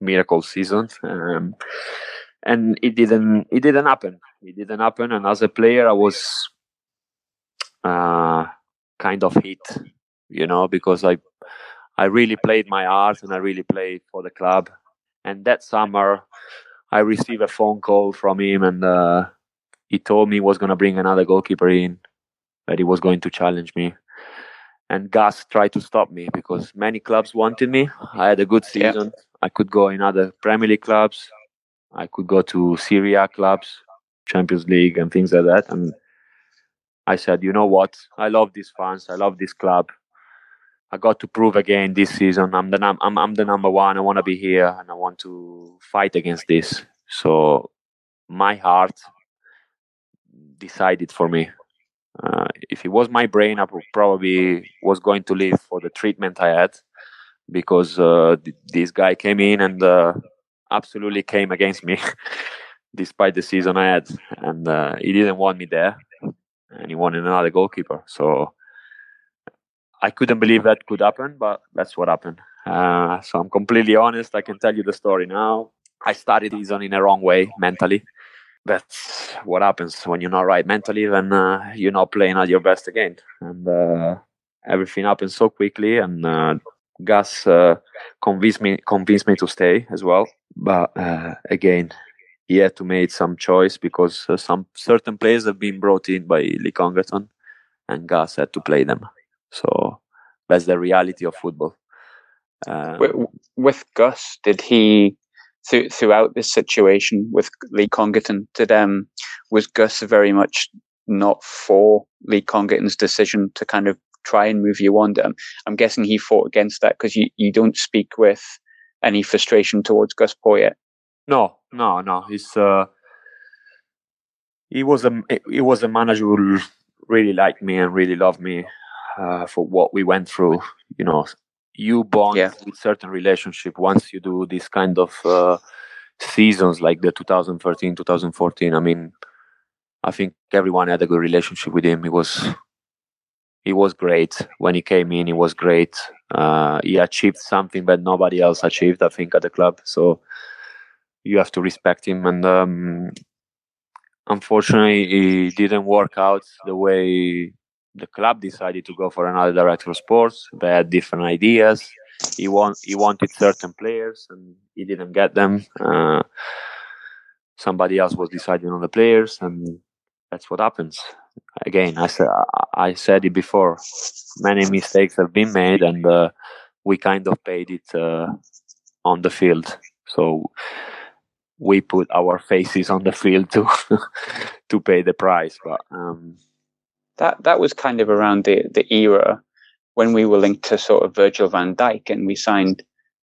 miracle season. Um, and it didn't it didn't happen. It didn't happen. And as a player, I was uh, kind of hit, you know, because I I really played my heart and I really played for the club. And that summer, I received a phone call from him, and uh, he told me he was going to bring another goalkeeper in, that he was going to challenge me. And Gus tried to stop me because many clubs wanted me. I had a good season. Yeah. I could go in other Premier League clubs. I could go to Serie A clubs, Champions League, and things like that. And I said, you know what? I love these fans. I love this club. I got to prove again this season. I'm the num- I'm, I'm the number one. I want to be here and I want to fight against this. So my heart decided for me. Uh, if it was my brain, I probably was going to leave for the treatment I had because uh, th- this guy came in and uh, absolutely came against me, [LAUGHS] despite the season I had, and uh, he didn't want me there, and he wanted another goalkeeper. So I couldn't believe that could happen, but that's what happened. Uh, so I'm completely honest. I can tell you the story now. I started season in a wrong way mentally. That's what happens when you're not right mentally. Then uh, you're not playing at your best again, and uh, everything happens so quickly. And uh, Gus uh, convinced me convinced me to stay as well. But uh, again, he had to make some choice because some certain players have been brought in by Lee Congerton, and Gus had to play them. So that's the reality of football. Um, with, with, Gus, did he th- throughout this situation with Lee Congerton? Did um was Gus very much not for Lee Congerton's decision to kind of try and move you on? Um, I'm guessing he fought against that because you, you don't speak with any frustration towards Gus Poyet. No, no, no. He's uh, he was a he was a manager who really liked me and really loved me uh, for what we went through. You know, you bond yeah. with certain relationship once you do this kind of uh, seasons like the 2013, 2014. I mean, I think everyone had a good relationship with him. He was he was great when he came in. He was great. Uh, he achieved something that nobody else achieved, I think, at the club. So you have to respect him. And um, unfortunately, he didn't work out the way the club decided to go for another director of sports. They had different ideas. He want he wanted certain players, and he didn't get them. Uh, somebody else was deciding on the players, and that's what happens. Again, I said I said it before. Many mistakes have been made, and uh, we kind of paid it uh, on the field. So we put our faces on the field to [LAUGHS] to pay the price, but. Um, that that was kind of around the the era when we were linked to sort of Virgil van Dijk and we signed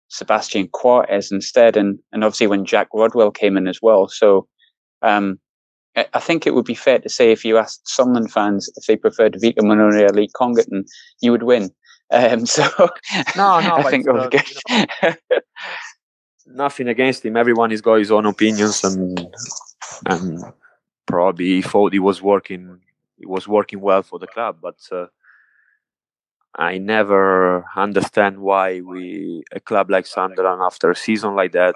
Sebastian Coates instead and and obviously when Jack Rodwell came in as well so um, I think it would be fair to say if you asked Sunderland fans if they preferred Vito Mannone or Lee Congerton, you would win. Um, [LAUGHS] so no, no, [LAUGHS] I think uh, you know, nothing against him. Everyone has got his own opinions, and and probably he thought he was working it was working well for the club. But uh, I never understand why we a club like Sunderland after a season like that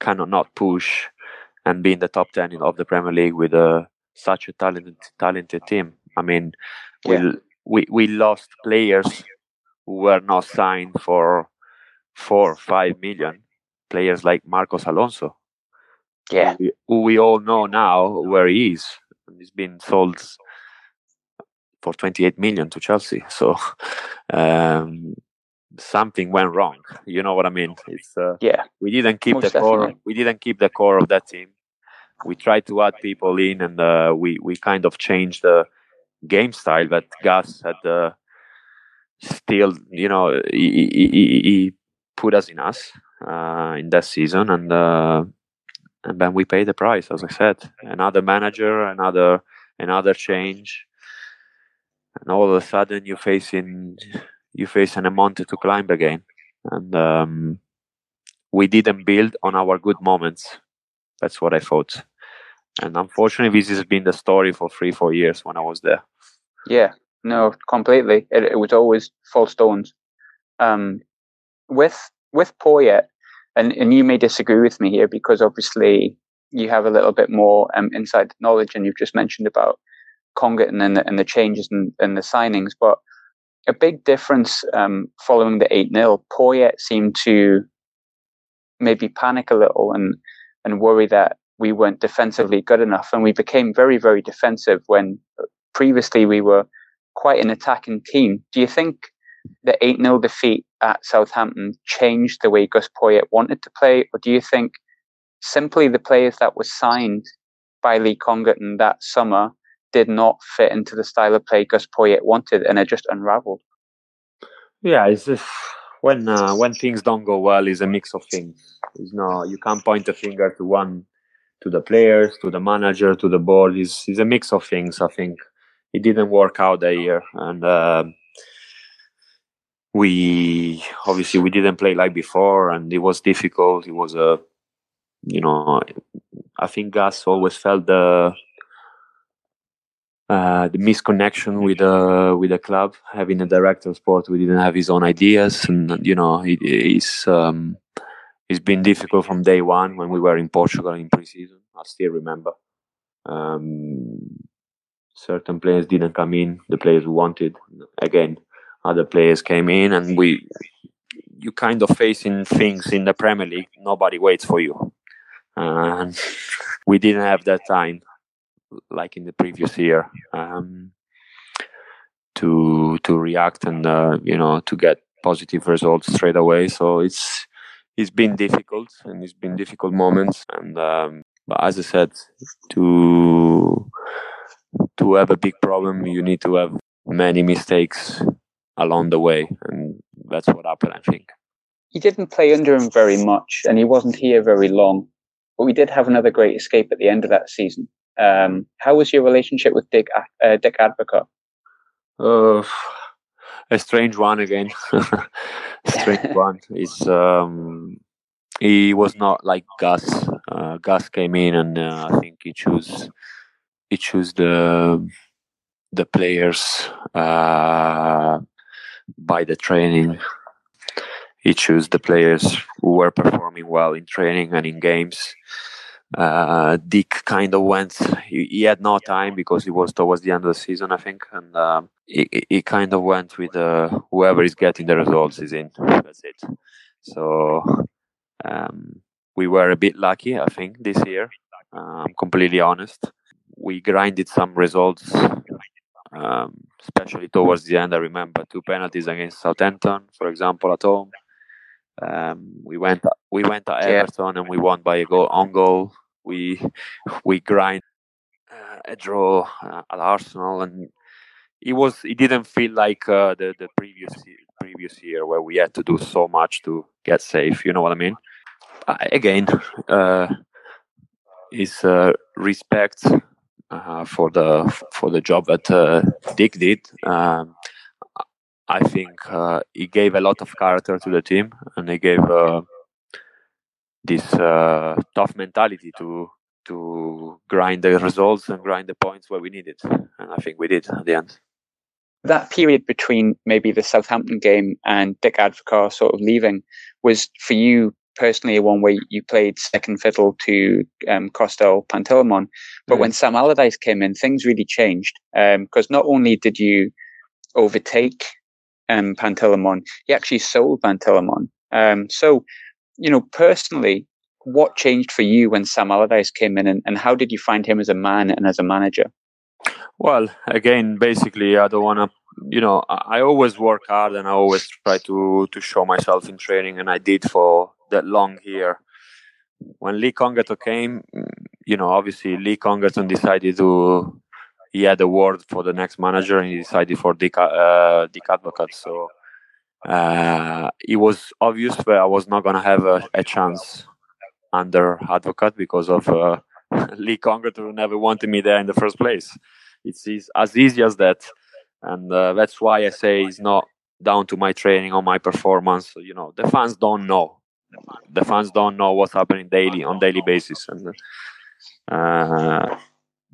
cannot not push and be in the top ten of the Premier League with a uh, such a talented talented team. I mean, yeah. we we we lost players who were not signed for four five million. Players like Marcos Alonso, yeah, who we, who we all know now where he is. He's been sold for 28 million to Chelsea. So [LAUGHS] um, something went wrong. You know what I mean? It's uh, yeah. We didn't keep Most the definitely. core. We didn't keep the core of that team. We tried to add people in, and uh, we we kind of changed the game style that Gus had. Uh, still, you know, he, he, he put us in us uh, in that season, and uh, and then we paid the price. As I said, another manager, another another change and all of a sudden you're facing you facing a mountain to climb again. And um, we didn't build on our good moments. That's what i thought. And unfortunately this has been the story for three four years when i was there. Yeah. No completely. It, it was always false stones. Um, with with poyet and, and you may disagree with me here because obviously you have a little bit more um, inside knowledge, and you've just mentioned about Congerton and the, and the changes and, and the signings. But a big difference um, following the 8 0, Poyet seemed to maybe panic a little and, and worry that we weren't defensively good enough. And we became very, very defensive when previously we were quite an attacking team. Do you think the 8 0 defeat at Southampton changed the way Gus Poyet wanted to play? Or do you think simply the players that were signed by Lee Congerton that summer did not fit into the style of play Gus Poyet wanted and it just unraveled? Yeah, it's just when uh, when things don't go well, it's a mix of things. It's no, you can't point a finger to one, to the players, to the manager, to the board. It's, it's a mix of things. I think it didn't work out that year, and uh, we obviously we didn't play like before, and it was difficult. It was a, you know, I think Gus always felt the uh, the misconnection with the with the club. Having a director of sport, we didn't have his own ideas, and you know, it, it's um, it's been difficult from day one when we were in Portugal in preseason. I still remember. Um, certain players didn't come in, the players wanted. Again, other players came in, and we you kind of facing things in the Premier League. Nobody waits for you, and [LAUGHS] we didn't have that time like in the previous year um, to to react and uh, you know to get positive results straight away. So it's it's been difficult and it's been difficult moments. And um, but as I said, to to have a big problem, you need to have many mistakes along the way, and that's what happened. I think he didn't play under him very much, and he wasn't here very long. But we did have another great escape at the end of that season. Um, how was your relationship with Dick uh, Dick Advocaat? Uh, a strange one again. [LAUGHS] strange [LAUGHS] one. It's um, he was not like Gus. Uh, Gus came in and uh, I think he chose he chose the the players uh, by the training. He chose the players who were performing well in training and in games uh, Dick kind of went. He, he, had no time because it was towards the end of the season, I think, and um, he, he kind of went with uh, whoever is getting the results is in. That's it. So um, we were a bit lucky, I think, this year. I'm completely honest. We grinded some results, um, especially towards the end. I remember two penalties against Southampton, for example, at home. Um, we went we went to Everton and we won by a goal on goal we we grind uh, a draw uh, at Arsenal, and it was it didn't feel like uh, the the previous previous year where we had to do so much to get safe. You know what I mean? again, uh, is uh, respect uh, for the for the job that Dick did. Um, I think he gave a lot of character to the team, and he gave this uh, tough mentality to to grind the results and grind the points where we need it, and I think we did at the end. That period between maybe the Southampton game and Dick Advocaat sort of leaving was for you personally one where you played second fiddle to um, Costel Pantelimon. But mm. when Sam Allardyce came in, things really changed because um, not only did you overtake um, Pantelimon, he actually sold Pantelimon. Um, so you know, personally, what changed for you when Sam Allardyce came in, and, and how did you find him as a man and as a manager? Well, again, basically, I don't want to. You know, I always work hard and I always try to to show myself in training, and I did for that long here. When Lee Congerton came, you know, obviously Lee Congerton decided to. He had a word for the next manager, and he decided for Dick, uh, Dick Advocaat. So uh, it was obvious that I was not going to have a, a, chance under Advocaat because of uh, [LAUGHS] Lee Congerton who never wanted me there in the first place. It's, it's as easy as that. And uh, that's why I say it's not down to my training or my performance. You know, the fans don't know. The fans don't know what's happening daily on daily basis, and uh,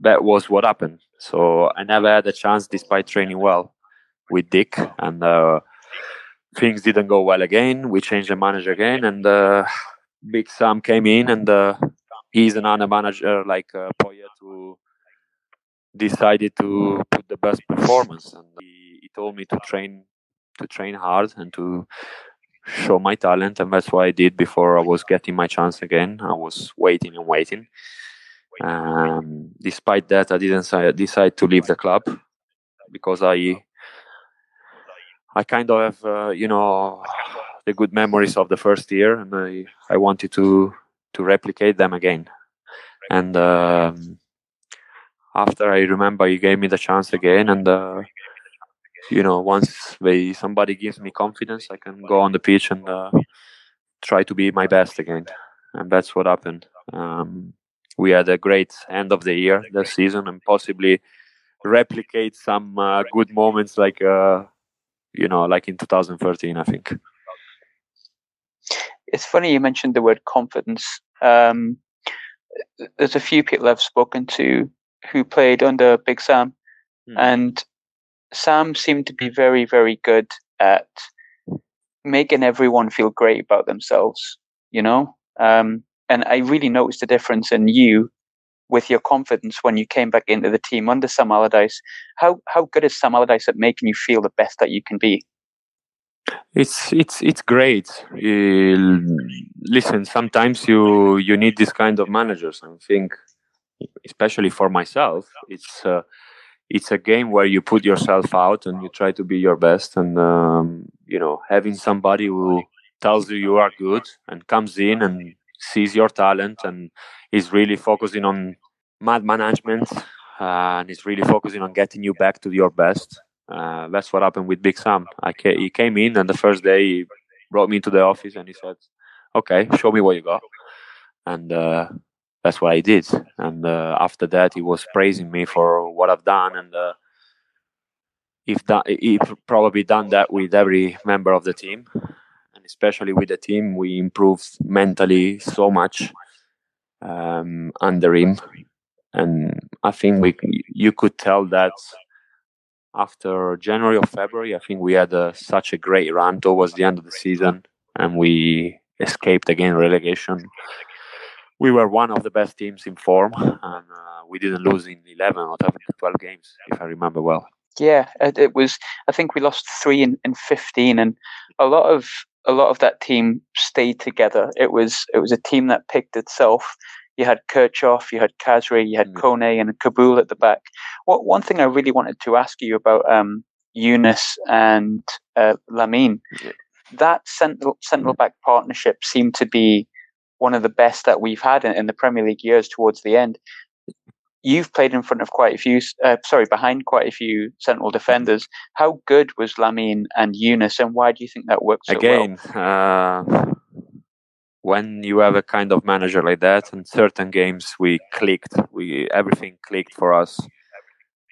that was what happened. So I never had a chance, despite training well with Dick, and uh, things didn't go well again. We changed the manager again, and uh, Big Sam came in, and uh, he's another manager like uh, Poyet who decided to put the best performance, and he, he told me to train to train hard and to show my talent, and that's what I did before I was getting my chance again. I was waiting and waiting. Um, despite that, I didn't decide to leave the club because I I kind of have uh, you know the good memories of the first year, and I I wanted to to replicate them again. And um, after I remember, he gave me the chance again, and uh, you know once they somebody gives me confidence, I can go on the pitch and uh, try to be my best again, and that's what happened. Um, we had a great end of the year, the season, and possibly replicate some uh, good moments like uh, you know like in 2013 i think. It's funny you mentioned the word confidence. Um, there's a few people i've spoken to who played under big sam mm. and sam seemed to be very very good at making everyone feel great about themselves you know? Um, and i really noticed the difference in you with your confidence when you came back into the team under Sam Allardyce. How how good is Sam Allardyce at making you feel the best that you can be? It's it's it's great. Listen, sometimes you you need this kind of managers. I think, especially for myself, it's uh, it's a game where you put yourself out and you try to be your best. And um, you know, having somebody who tells you you are good and comes in and sees your talent and is really focusing on mad management uh, and is really focusing on getting you back to your best. Uh, that's what happened with Big Sam. I ca- he came in and the first day he brought me into the office and he said, "Okay, show me what you got," and uh, that's what I did. And uh, after that, he was praising me for what I've done and. Uh, if that, he probably done that with every member of the team, especially with the team, we improved mentally so much um, under him, and I think we you could tell that after January or February, I think we had a, such a great run towards the end of the season, and we escaped again relegation. We were one of the best teams in form, and uh, we didn't lose in 11 or 12 games, if I remember well. Yeah, it, was. I think we lost three in, in 15, and a lot of a lot of that team stayed together. It was it was a team that picked itself. You had Kirchhoff, you had Khazri, you had mm. Kone and Kaboul at the back. What one thing I really wanted to ask you about um, Younes and uh, Lamine, that central central back partnership seemed to be one of the best that we've had in, in the Premier League years towards the end you've played in front of quite a few, uh, sorry, behind quite a few central defenders. How good was Lamine and Younes, and why do you think that worked so Again, well? uh, when you have a kind of manager like that, in certain games we clicked, we everything clicked for us.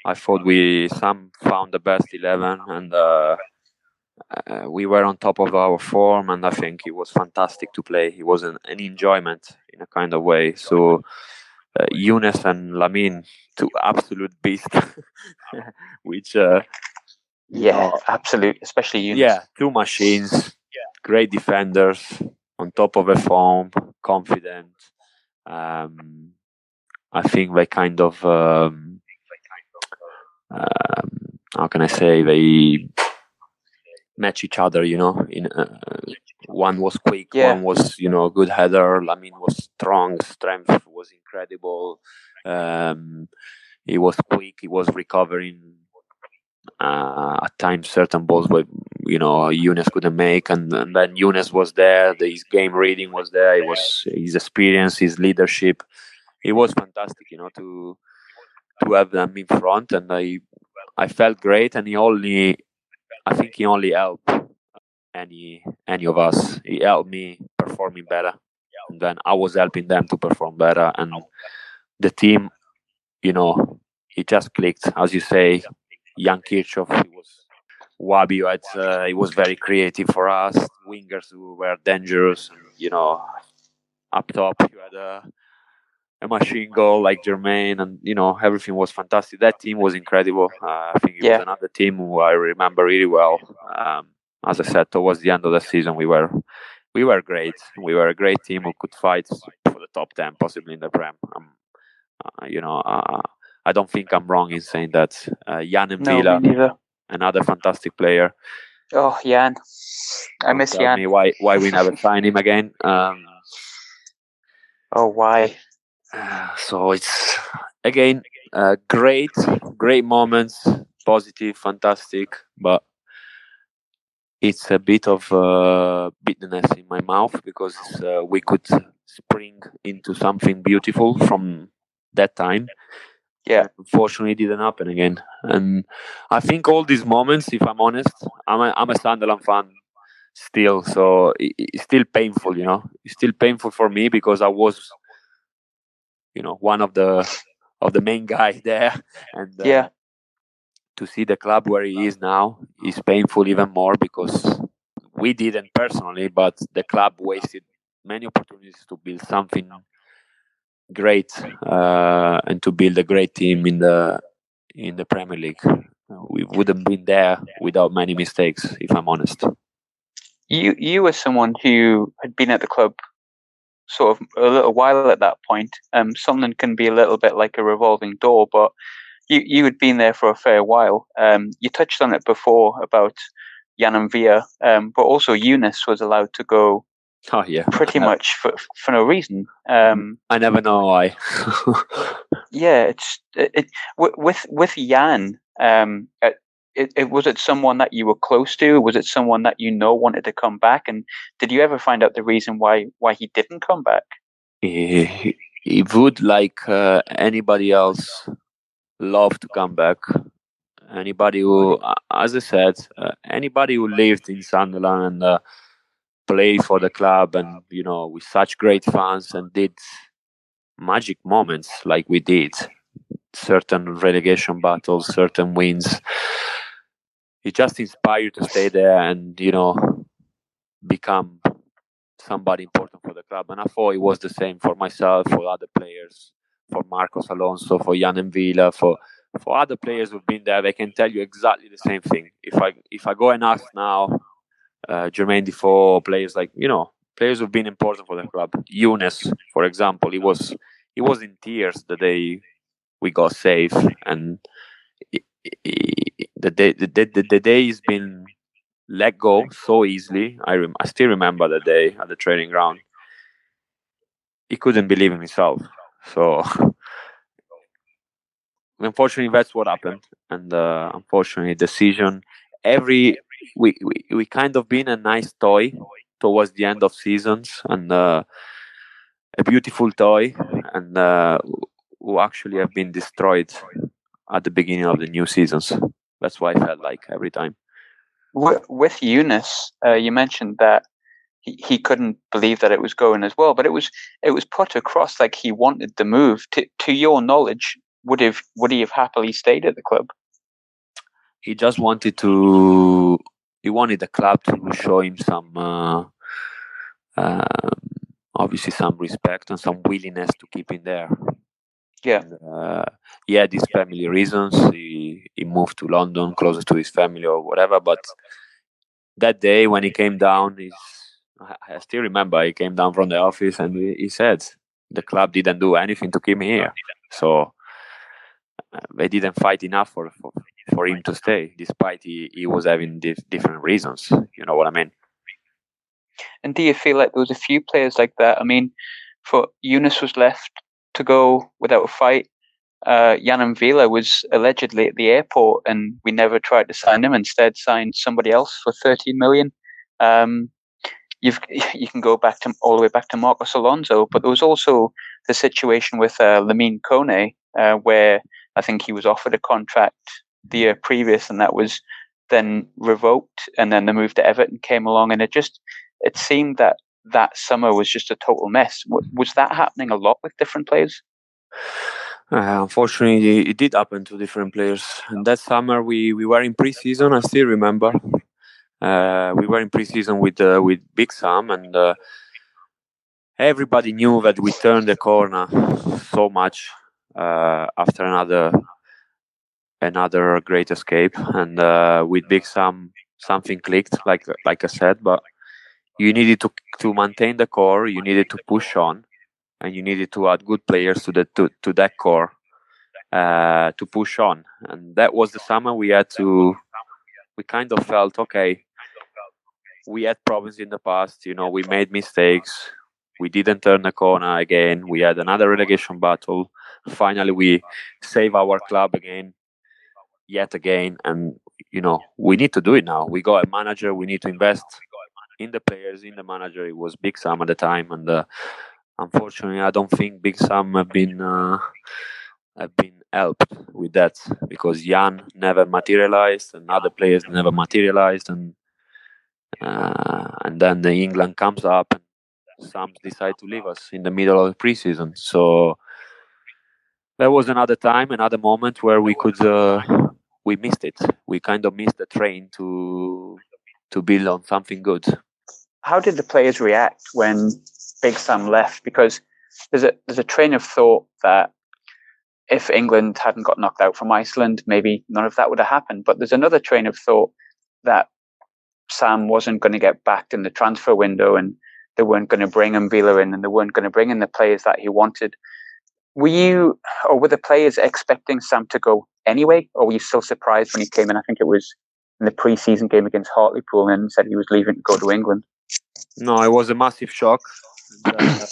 I thought we some found the best eleven, and uh, uh, we were on top of our form, and I think it was fantastic to play. It was an, an enjoyment in a kind of way. So uh, Younes and Lamine, two absolute beasts, [LAUGHS] which uh, yeah, uh, absolutely, especially Younes. Yeah, two machines, yeah. great defenders, on top of a form, confident. Um, I think they kind of um, um, how can I say they match each other. You know, in uh, one was quick, yeah. one was you know good header. Lamine was strong, strength was incredible. Um, he was quick. He was recovering uh, at times certain balls but you know Younes couldn't make, and, and then Younes was there. The, his game reading was there. It was his experience, his leadership. It was fantastic, you know, to to have them in front, and I I felt great. And he only, I think he only helped any any of us. He helped me performing better, and then I was helping them to perform better, and the team, you know, it just clicked. As you say, Jan Kirchhoff, he was Wahbi, had, uh, he was very creative for us. Wingers who were dangerous, and, you know, up top you had a, a machine goal like Jermaine, and you know everything was fantastic. That team was incredible. Uh, I think it yeah. was another team who I remember really well. Um, as I said, towards the end of the season, we were we were great. We were a great team who could fight for the top ten, possibly in the Prem. Um, uh, you know, uh, I don't think I'm wrong in saying that. Uh, Jan and No, Villa, another fantastic player. Oh, Jan. I miss Tell Jan. me why why we never sign him again. Um, Oh, why? Uh, [SIGHS] so it's again uh, great, great moments, positive, fantastic, but it's a bit of uh, bitterness in my mouth because uh, we could spring into something beautiful from that time. Yeah. Unfortunately, it didn't happen again. And I think all these moments, if I'm honest, I'm a, I'm a Sunderland fan still, so it, it's still painful, you know. It's still painful for me because I was, you know, one of the of the main guy [LAUGHS] there, and uh, Yeah. To see the club where he is now is painful even more because we didn't personally, but the club wasted many opportunities to build something great uh, and to build a great team in the in the Premier League. We wouldn't been there without many mistakes, if I'm honest. You you were someone who had been at the club sort of a little while at that point. Um, Sunderland can be a little bit like a revolving door, but you you had been there for a fair while. Um, you touched on it before about Yann M'Vila, um, but also Younes was allowed to go Oh yeah, pretty much for for no reason. Um, I never know why. [LAUGHS] yeah, it's it, it with with Yann. Um, it, it, it was it someone that you were close to? Was it someone that you know wanted to come back? And did you ever find out the reason why why he didn't come back? he, he would like uh, anybody else love to come back. Anybody who as i said uh, anybody who lived in sunderland and uh, played for the club and you know with such great fans and did magic moments like we did certain relegation battles certain wins it just inspired you to stay there and you know become somebody important for the club. And I thought it was the same for myself, for other players, for Marcos Alonso, for Yann M'Vila, for for other players who've been there. They can tell you exactly the same thing. If I if I go and ask now, uh, Jermaine Defoe, players like you know, players who've been important for the club. Younes, for example, he was he was in tears the day we got safe, and he- he- the day the, the, the day he's been let go so easily. I rem- I still remember the day at the training ground. He couldn't believe in himself. So [LAUGHS] unfortunately, that's what happened. And uh, unfortunately, decision. Every we, we we kind of been a nice toy towards the end of seasons and uh, a beautiful toy, and uh, who actually have been destroyed at the beginning of the new seasons. That's what I felt like every time. With, with Younes, uh, you mentioned that he, couldn't believe that it was going as well, but it was it was put across like he wanted the move. To to your knowledge, would have would he have happily stayed at the club? he just wanted to he wanted the club to show him some uh, um, obviously some respect and some willingness to keep him there Yeah. uh, he had his family reasons he, he moved to london closer to his family or whatever but that day when he came down he's, I, still remember he came down from the office and he, said the club didn't do anything to keep me here so uh, they didn't fight enough for, for for him to stay, despite he, he was having dif- different reasons. You know what I mean? And do you feel like there was a few players like that? I mean, for Younes was left to go without a fight. Uh, Yann M'Vila was allegedly at the airport, and we never tried to sign him. Instead, signed somebody else for 13 million. Um, you've [LAUGHS] you can go back to all the way back to Marcos Alonso, but there was also the situation with uh, Lamine Kone, uh, where I think he was offered a contract the year previous, and that was then revoked, and then the move to Everton came along, and it just it seemed that that summer was just a total mess. Was that happening a lot with different players? Uh, unfortunately, it did happen to different players. And that summer, we, we were in pre-season. I still remember. Uh, we were in preseason with uh, with Big Sam, and uh, everybody knew that we turned the corner so much uh, after another another great escape. And uh, with Big Sam, something clicked, like like I said. But you needed to to maintain the core. You needed to push on, and you needed to add good players to the to, to that core uh, to push on. And that was the summer we had to. We kind of felt okay. We had problems in the past. You know, we made mistakes. We didn't turn the corner again. We had another relegation battle. Finally, we save our club again, yet again. And you know, we need to do it now. We got a manager. We need to invest in the players, in the manager. It was Big Sam at the time, and uh, unfortunately, I don't think Big Sam have been uh, have been helped with that because Yann never materialized and other players never materialized, and uh, and then the England comes up and some decide to leave us in the middle of the preseason. So that was another time, another moment where we could uh, we missed it. We kind of missed the train to to build on something good. How did the players react when Big Sam left? Because there's a there's a train of thought that if England hadn't got knocked out from Iceland, maybe none of that would have happened. But there's another train of thought that Sam wasn't going to get backed in the transfer window and they weren't going to bring M'Vila in and they weren't going to bring in the players that he wanted. Were you, or were the players expecting Sam to go anyway? Or were you still surprised when he came in? I think it was in the pre-season game against Hartlepool and said he was leaving to go to England. No, it was a massive shock. Uh,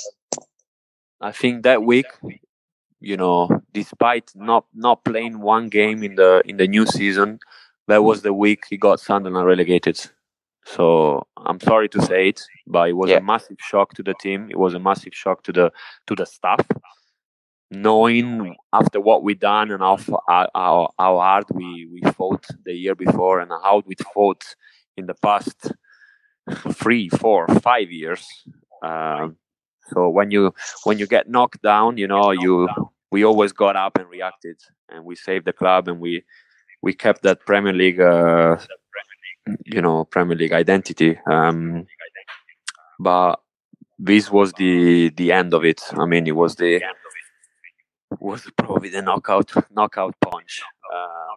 I think that week you know, despite not not playing one game in the in the new season, that was the week he got Sunderland relegated. So I'm sorry to say it, but it was yeah. a massive shock to the team. It was a massive shock to the to the staff, knowing after what we done and how how, how hard we we fought the year before and how we fought in the past three, four, five years. Um, so when you when you get knocked down, you know you we always got up and reacted, and we saved the club, and we we kept that Premier League, uh, you know, Premier League identity. Um, but this was the the end of it. I mean, it was the was probably the knockout knockout punch uh,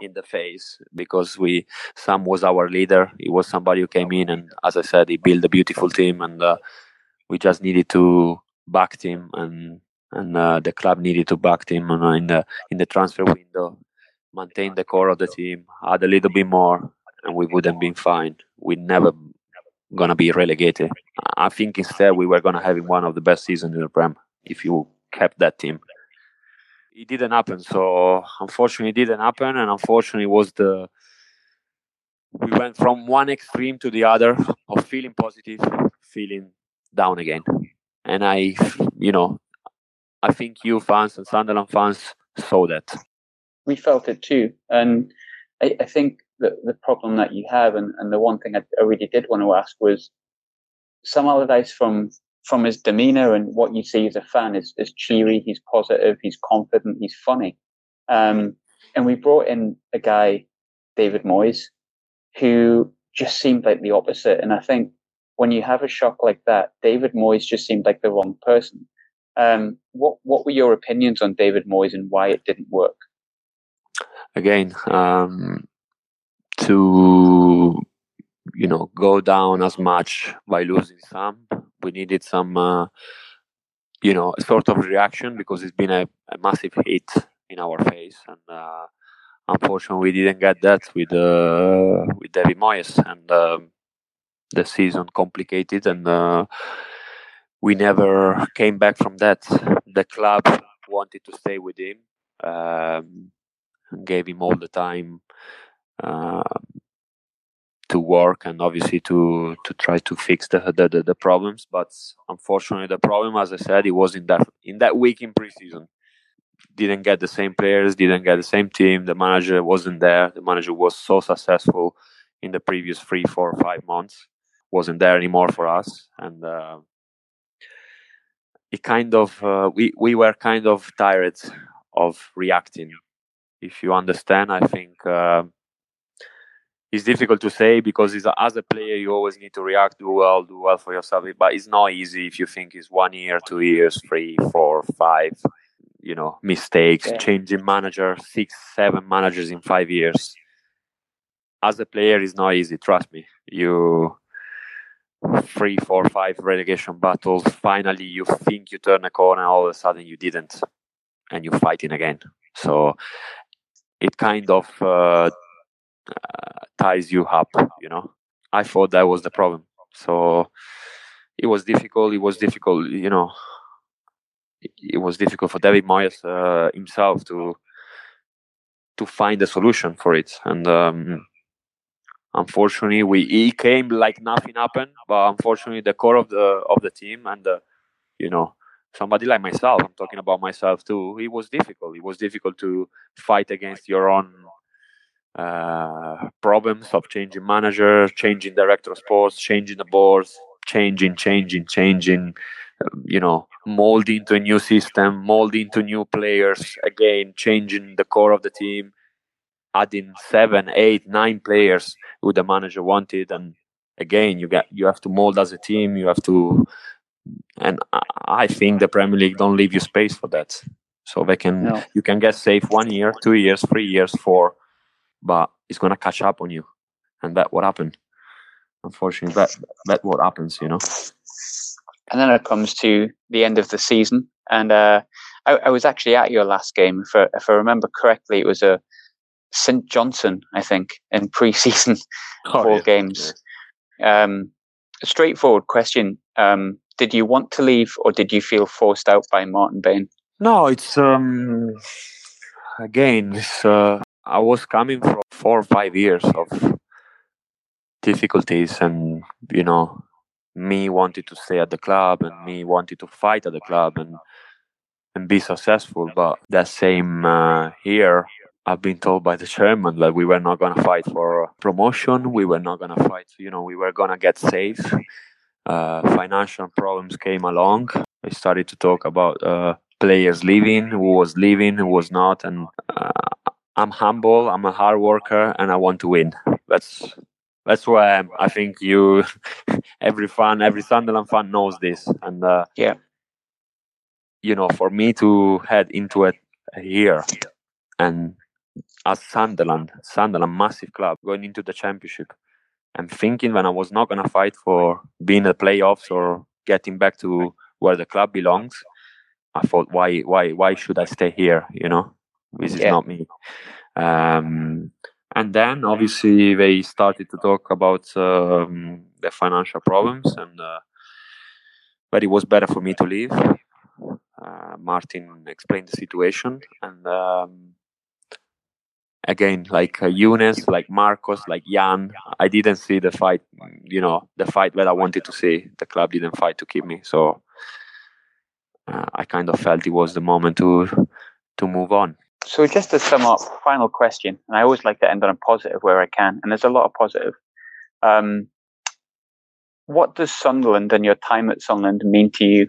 in the face because we Sam was our leader. He was somebody who came in and, as I said, he built a beautiful team, and uh, we just needed to back him and and uh, the club needed to back him in the in the transfer window, maintain the core of the team, add a little bit more, and we wouldn't been fine. We never gonna be relegated. I think instead we were gonna have one of the best seasons in the Prem if you kept that team. It didn't happen, so unfortunately, it didn't happen, and unfortunately, was the we went from one extreme to the other of feeling positive, feeling down again. And I, you know, I think you fans and Sunderland fans saw that. We felt it too. And I, I think that the problem that you have, and, and the one thing I, I really did want to ask was Sam Allardyce from from his demeanor and what you see as a fan is, is cheery, he's positive, he's confident, he's funny. Um, and we brought in a guy, David Moyes, who just seemed like the opposite. And I think when you have a shock like that, David Moyes just seemed like the wrong person. Um, what what were your opinions on David Moyes and why it didn't work? Again, um, to you know go down as much by losing some, we needed some uh, you know sort of reaction because it's been a, a massive hit in our face, and uh, unfortunately we didn't get that with uh, with David Moyes, and um, the season complicated and uh, we never came back from that. The club wanted to stay with him, um, gave him all the time to work and obviously to to try to fix the, the, the the problems. But unfortunately, the problem, as I said, it was in that in that week in preseason. Didn't get the same players, didn't get the same team. The manager wasn't there. The manager was so successful in the previous three, four, five months. Wasn't there anymore for us, and uh, it kind of uh, we we were kind of tired of reacting. If you understand, I think uh, it's difficult to say because as a player you always need to react, do well, do well for yourself. But it's not easy if you think it's one year, two years, three, four, five. You know, mistakes, yeah. changing manager, six, seven managers in five years. As a player, it's not easy. Trust me. You three, four, five relegation battles. Finally, you think you turn a corner, all of a sudden you didn't, and you're fighting again. So it kind of uh, uh, ties you up, you know. I thought that was the problem. So it was difficult. It was difficult, you know. It was difficult for David Moyes uh, himself to to find a solution for it, and um, unfortunately, we he came like nothing happened. But unfortunately, the core of the of the team and the, you know somebody like myself, I'm talking about myself too. It was difficult. It was difficult to fight against your own uh, problems of changing manager, changing director of sports, changing the boards, changing, changing, changing, you know, molding to a new system, molding to new players, again, changing the core of the team, adding seven, eight, nine players who the manager wanted. And again, you get you have to mold as a team, you have to and I think the Premier League don't leave you space for that. So they can no. you can get safe one year, two years, three years, four, but it's gonna catch up on you, and that what happened. Unfortunately, that that what happens, you know. And then it comes to the end of the season, and uh, I, I, was actually at your last game. If I, if I remember correctly, it was a St Johnstone, I think, in pre-season [LAUGHS] oh, four yeah. games. Yeah. Um, a straightforward question: um, Did you want to leave, or did you feel forced out by Martin Bain? No, it's um, again, it's, uh, I was coming from four or five years of difficulties, and you know, me wanted to stay at the club, and me wanted to fight at the club, and and be successful. But that same uh, here, I've been told by the chairman that we were not going to fight for promotion. We were not going to fight. You know, we were going to get safe. Uh, financial problems came along. We started to talk about uh, players leaving, who was leaving, who was not, and uh, I'm humble. I'm a hard worker, and I want to win. That's that's why I think you, [LAUGHS] every fan, every Sunderland fan knows this, and uh, yeah, you know, for me to head into it here, and as Sunderland, Sunderland, massive club, going into the championship, and thinking when I was not gonna fight for being in the playoffs or getting back to where the club belongs, I thought, why, why, why should I stay here? You know, this is not me. Um, and then obviously they started to talk about um, the financial problems, and uh, but it was better for me to leave. Uh, Martin explained the situation, and um, again, like uh, Younes, like Marcos, like Yann, I didn't see the fight. You know, the fight that I wanted to see. The club didn't fight to keep me, so uh, I kind of felt it was the moment to to move on. So just to sum up, final question, and I always like to end on a positive where I can, and there's a lot of positive. Um, what does Sunderland and your time at Sunderland mean to you?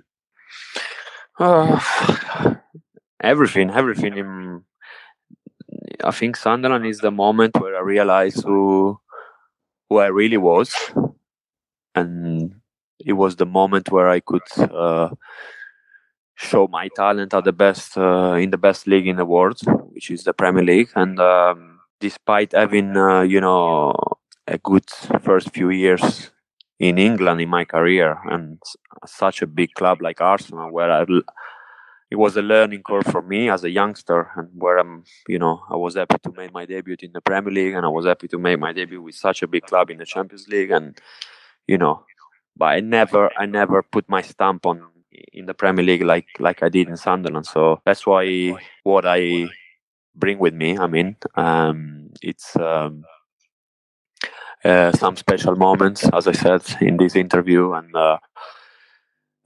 Uh, [SIGHS] everything, everything. In, I think Sunderland is the moment where I realized who who I really was, and it was the moment where I could uh, show my talent at the best uh, in the best league in the world, which is the Premier League. And um, despite having uh, you know a good first few years in England in my career and such a big club like Arsenal, where I, it was a learning curve for me as a youngster, and where I'm you know I was happy to make my debut in the Premier League, and I was happy to make my debut with such a big club in the Champions League, and you know. But I never, I never put my stamp on in the Premier League like like I did in Sunderland. So that's why what I bring with me. I mean, um, it's um, uh, some special moments, as I said in this interview, and uh,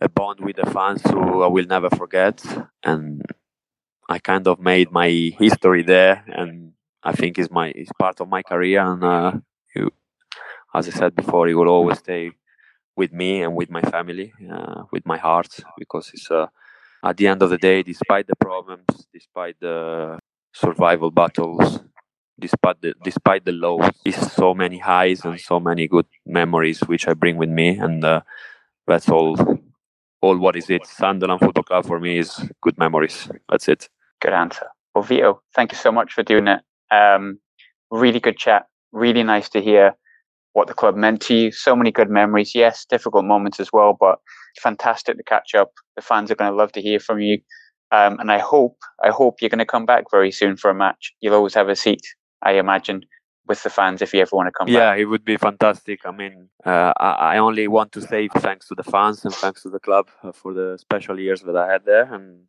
a bond with the fans who I will never forget. And I kind of made my history there, and I think is my is part of my career. And uh, as I said before, it will always stay with me and with my family, uh, with my heart, because it's uh, at the end of the day, despite the problems, despite the survival battles, despite the despite the lows, it's so many highs and so many good memories which I bring with me, and uh, that's all. All what is it? Sunderland Football Club for me is good memories. That's it. Good answer. Well, Vito, thank you so much for doing it. Um, really good chat. Really nice to hear what the club meant to you. So many good memories. Yes, difficult moments as well, but fantastic to catch up. The fans are going to love to hear from you. Um, and I hope, I hope you're going to come back very soon for a match. You'll always have a seat, I imagine, with the fans if you ever want to come yeah, back. it would be fantastic. I mean, uh, I, I only want to say thanks to the fans and thanks to the club uh, for the special years that I had there, and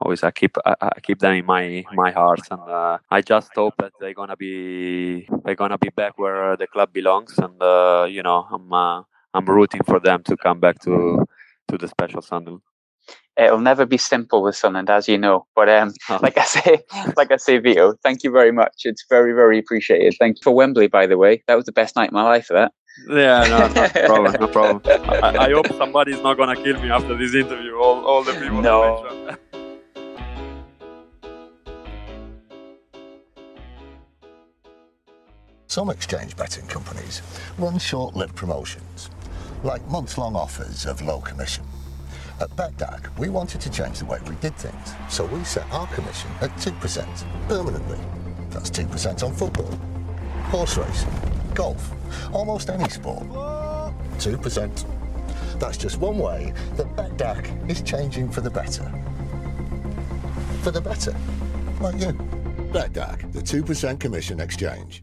always I keep I, I keep them in my my heart, and uh, I just hope that they're gonna be they're gonna be back where the club belongs, and uh, you know I'm uh, I'm rooting for them to come back to to the special Sunderland. It'll never be simple with Sunderland, as you know. But um, [LAUGHS] like I say, like I say, Vito, thank you very much. It's very, very appreciated. Thank you for Wembley, by the way. That was the best night of my life for that. Yeah, no, no [LAUGHS] problem, no problem. I, I hope somebody's not gonna kill me after this interview. All, all the people. No. Some exchange betting companies run short-lived promotions, like month long offers of low commission. At BETDAQ, we wanted to change the way we did things, so we set our commission at 2% permanently. That's 2% on football, horse racing, golf, almost any sport. 2%. That's just one way that BETDAQ is changing for the better. For the better. Like you. BETDAQ, the 2% commission exchange.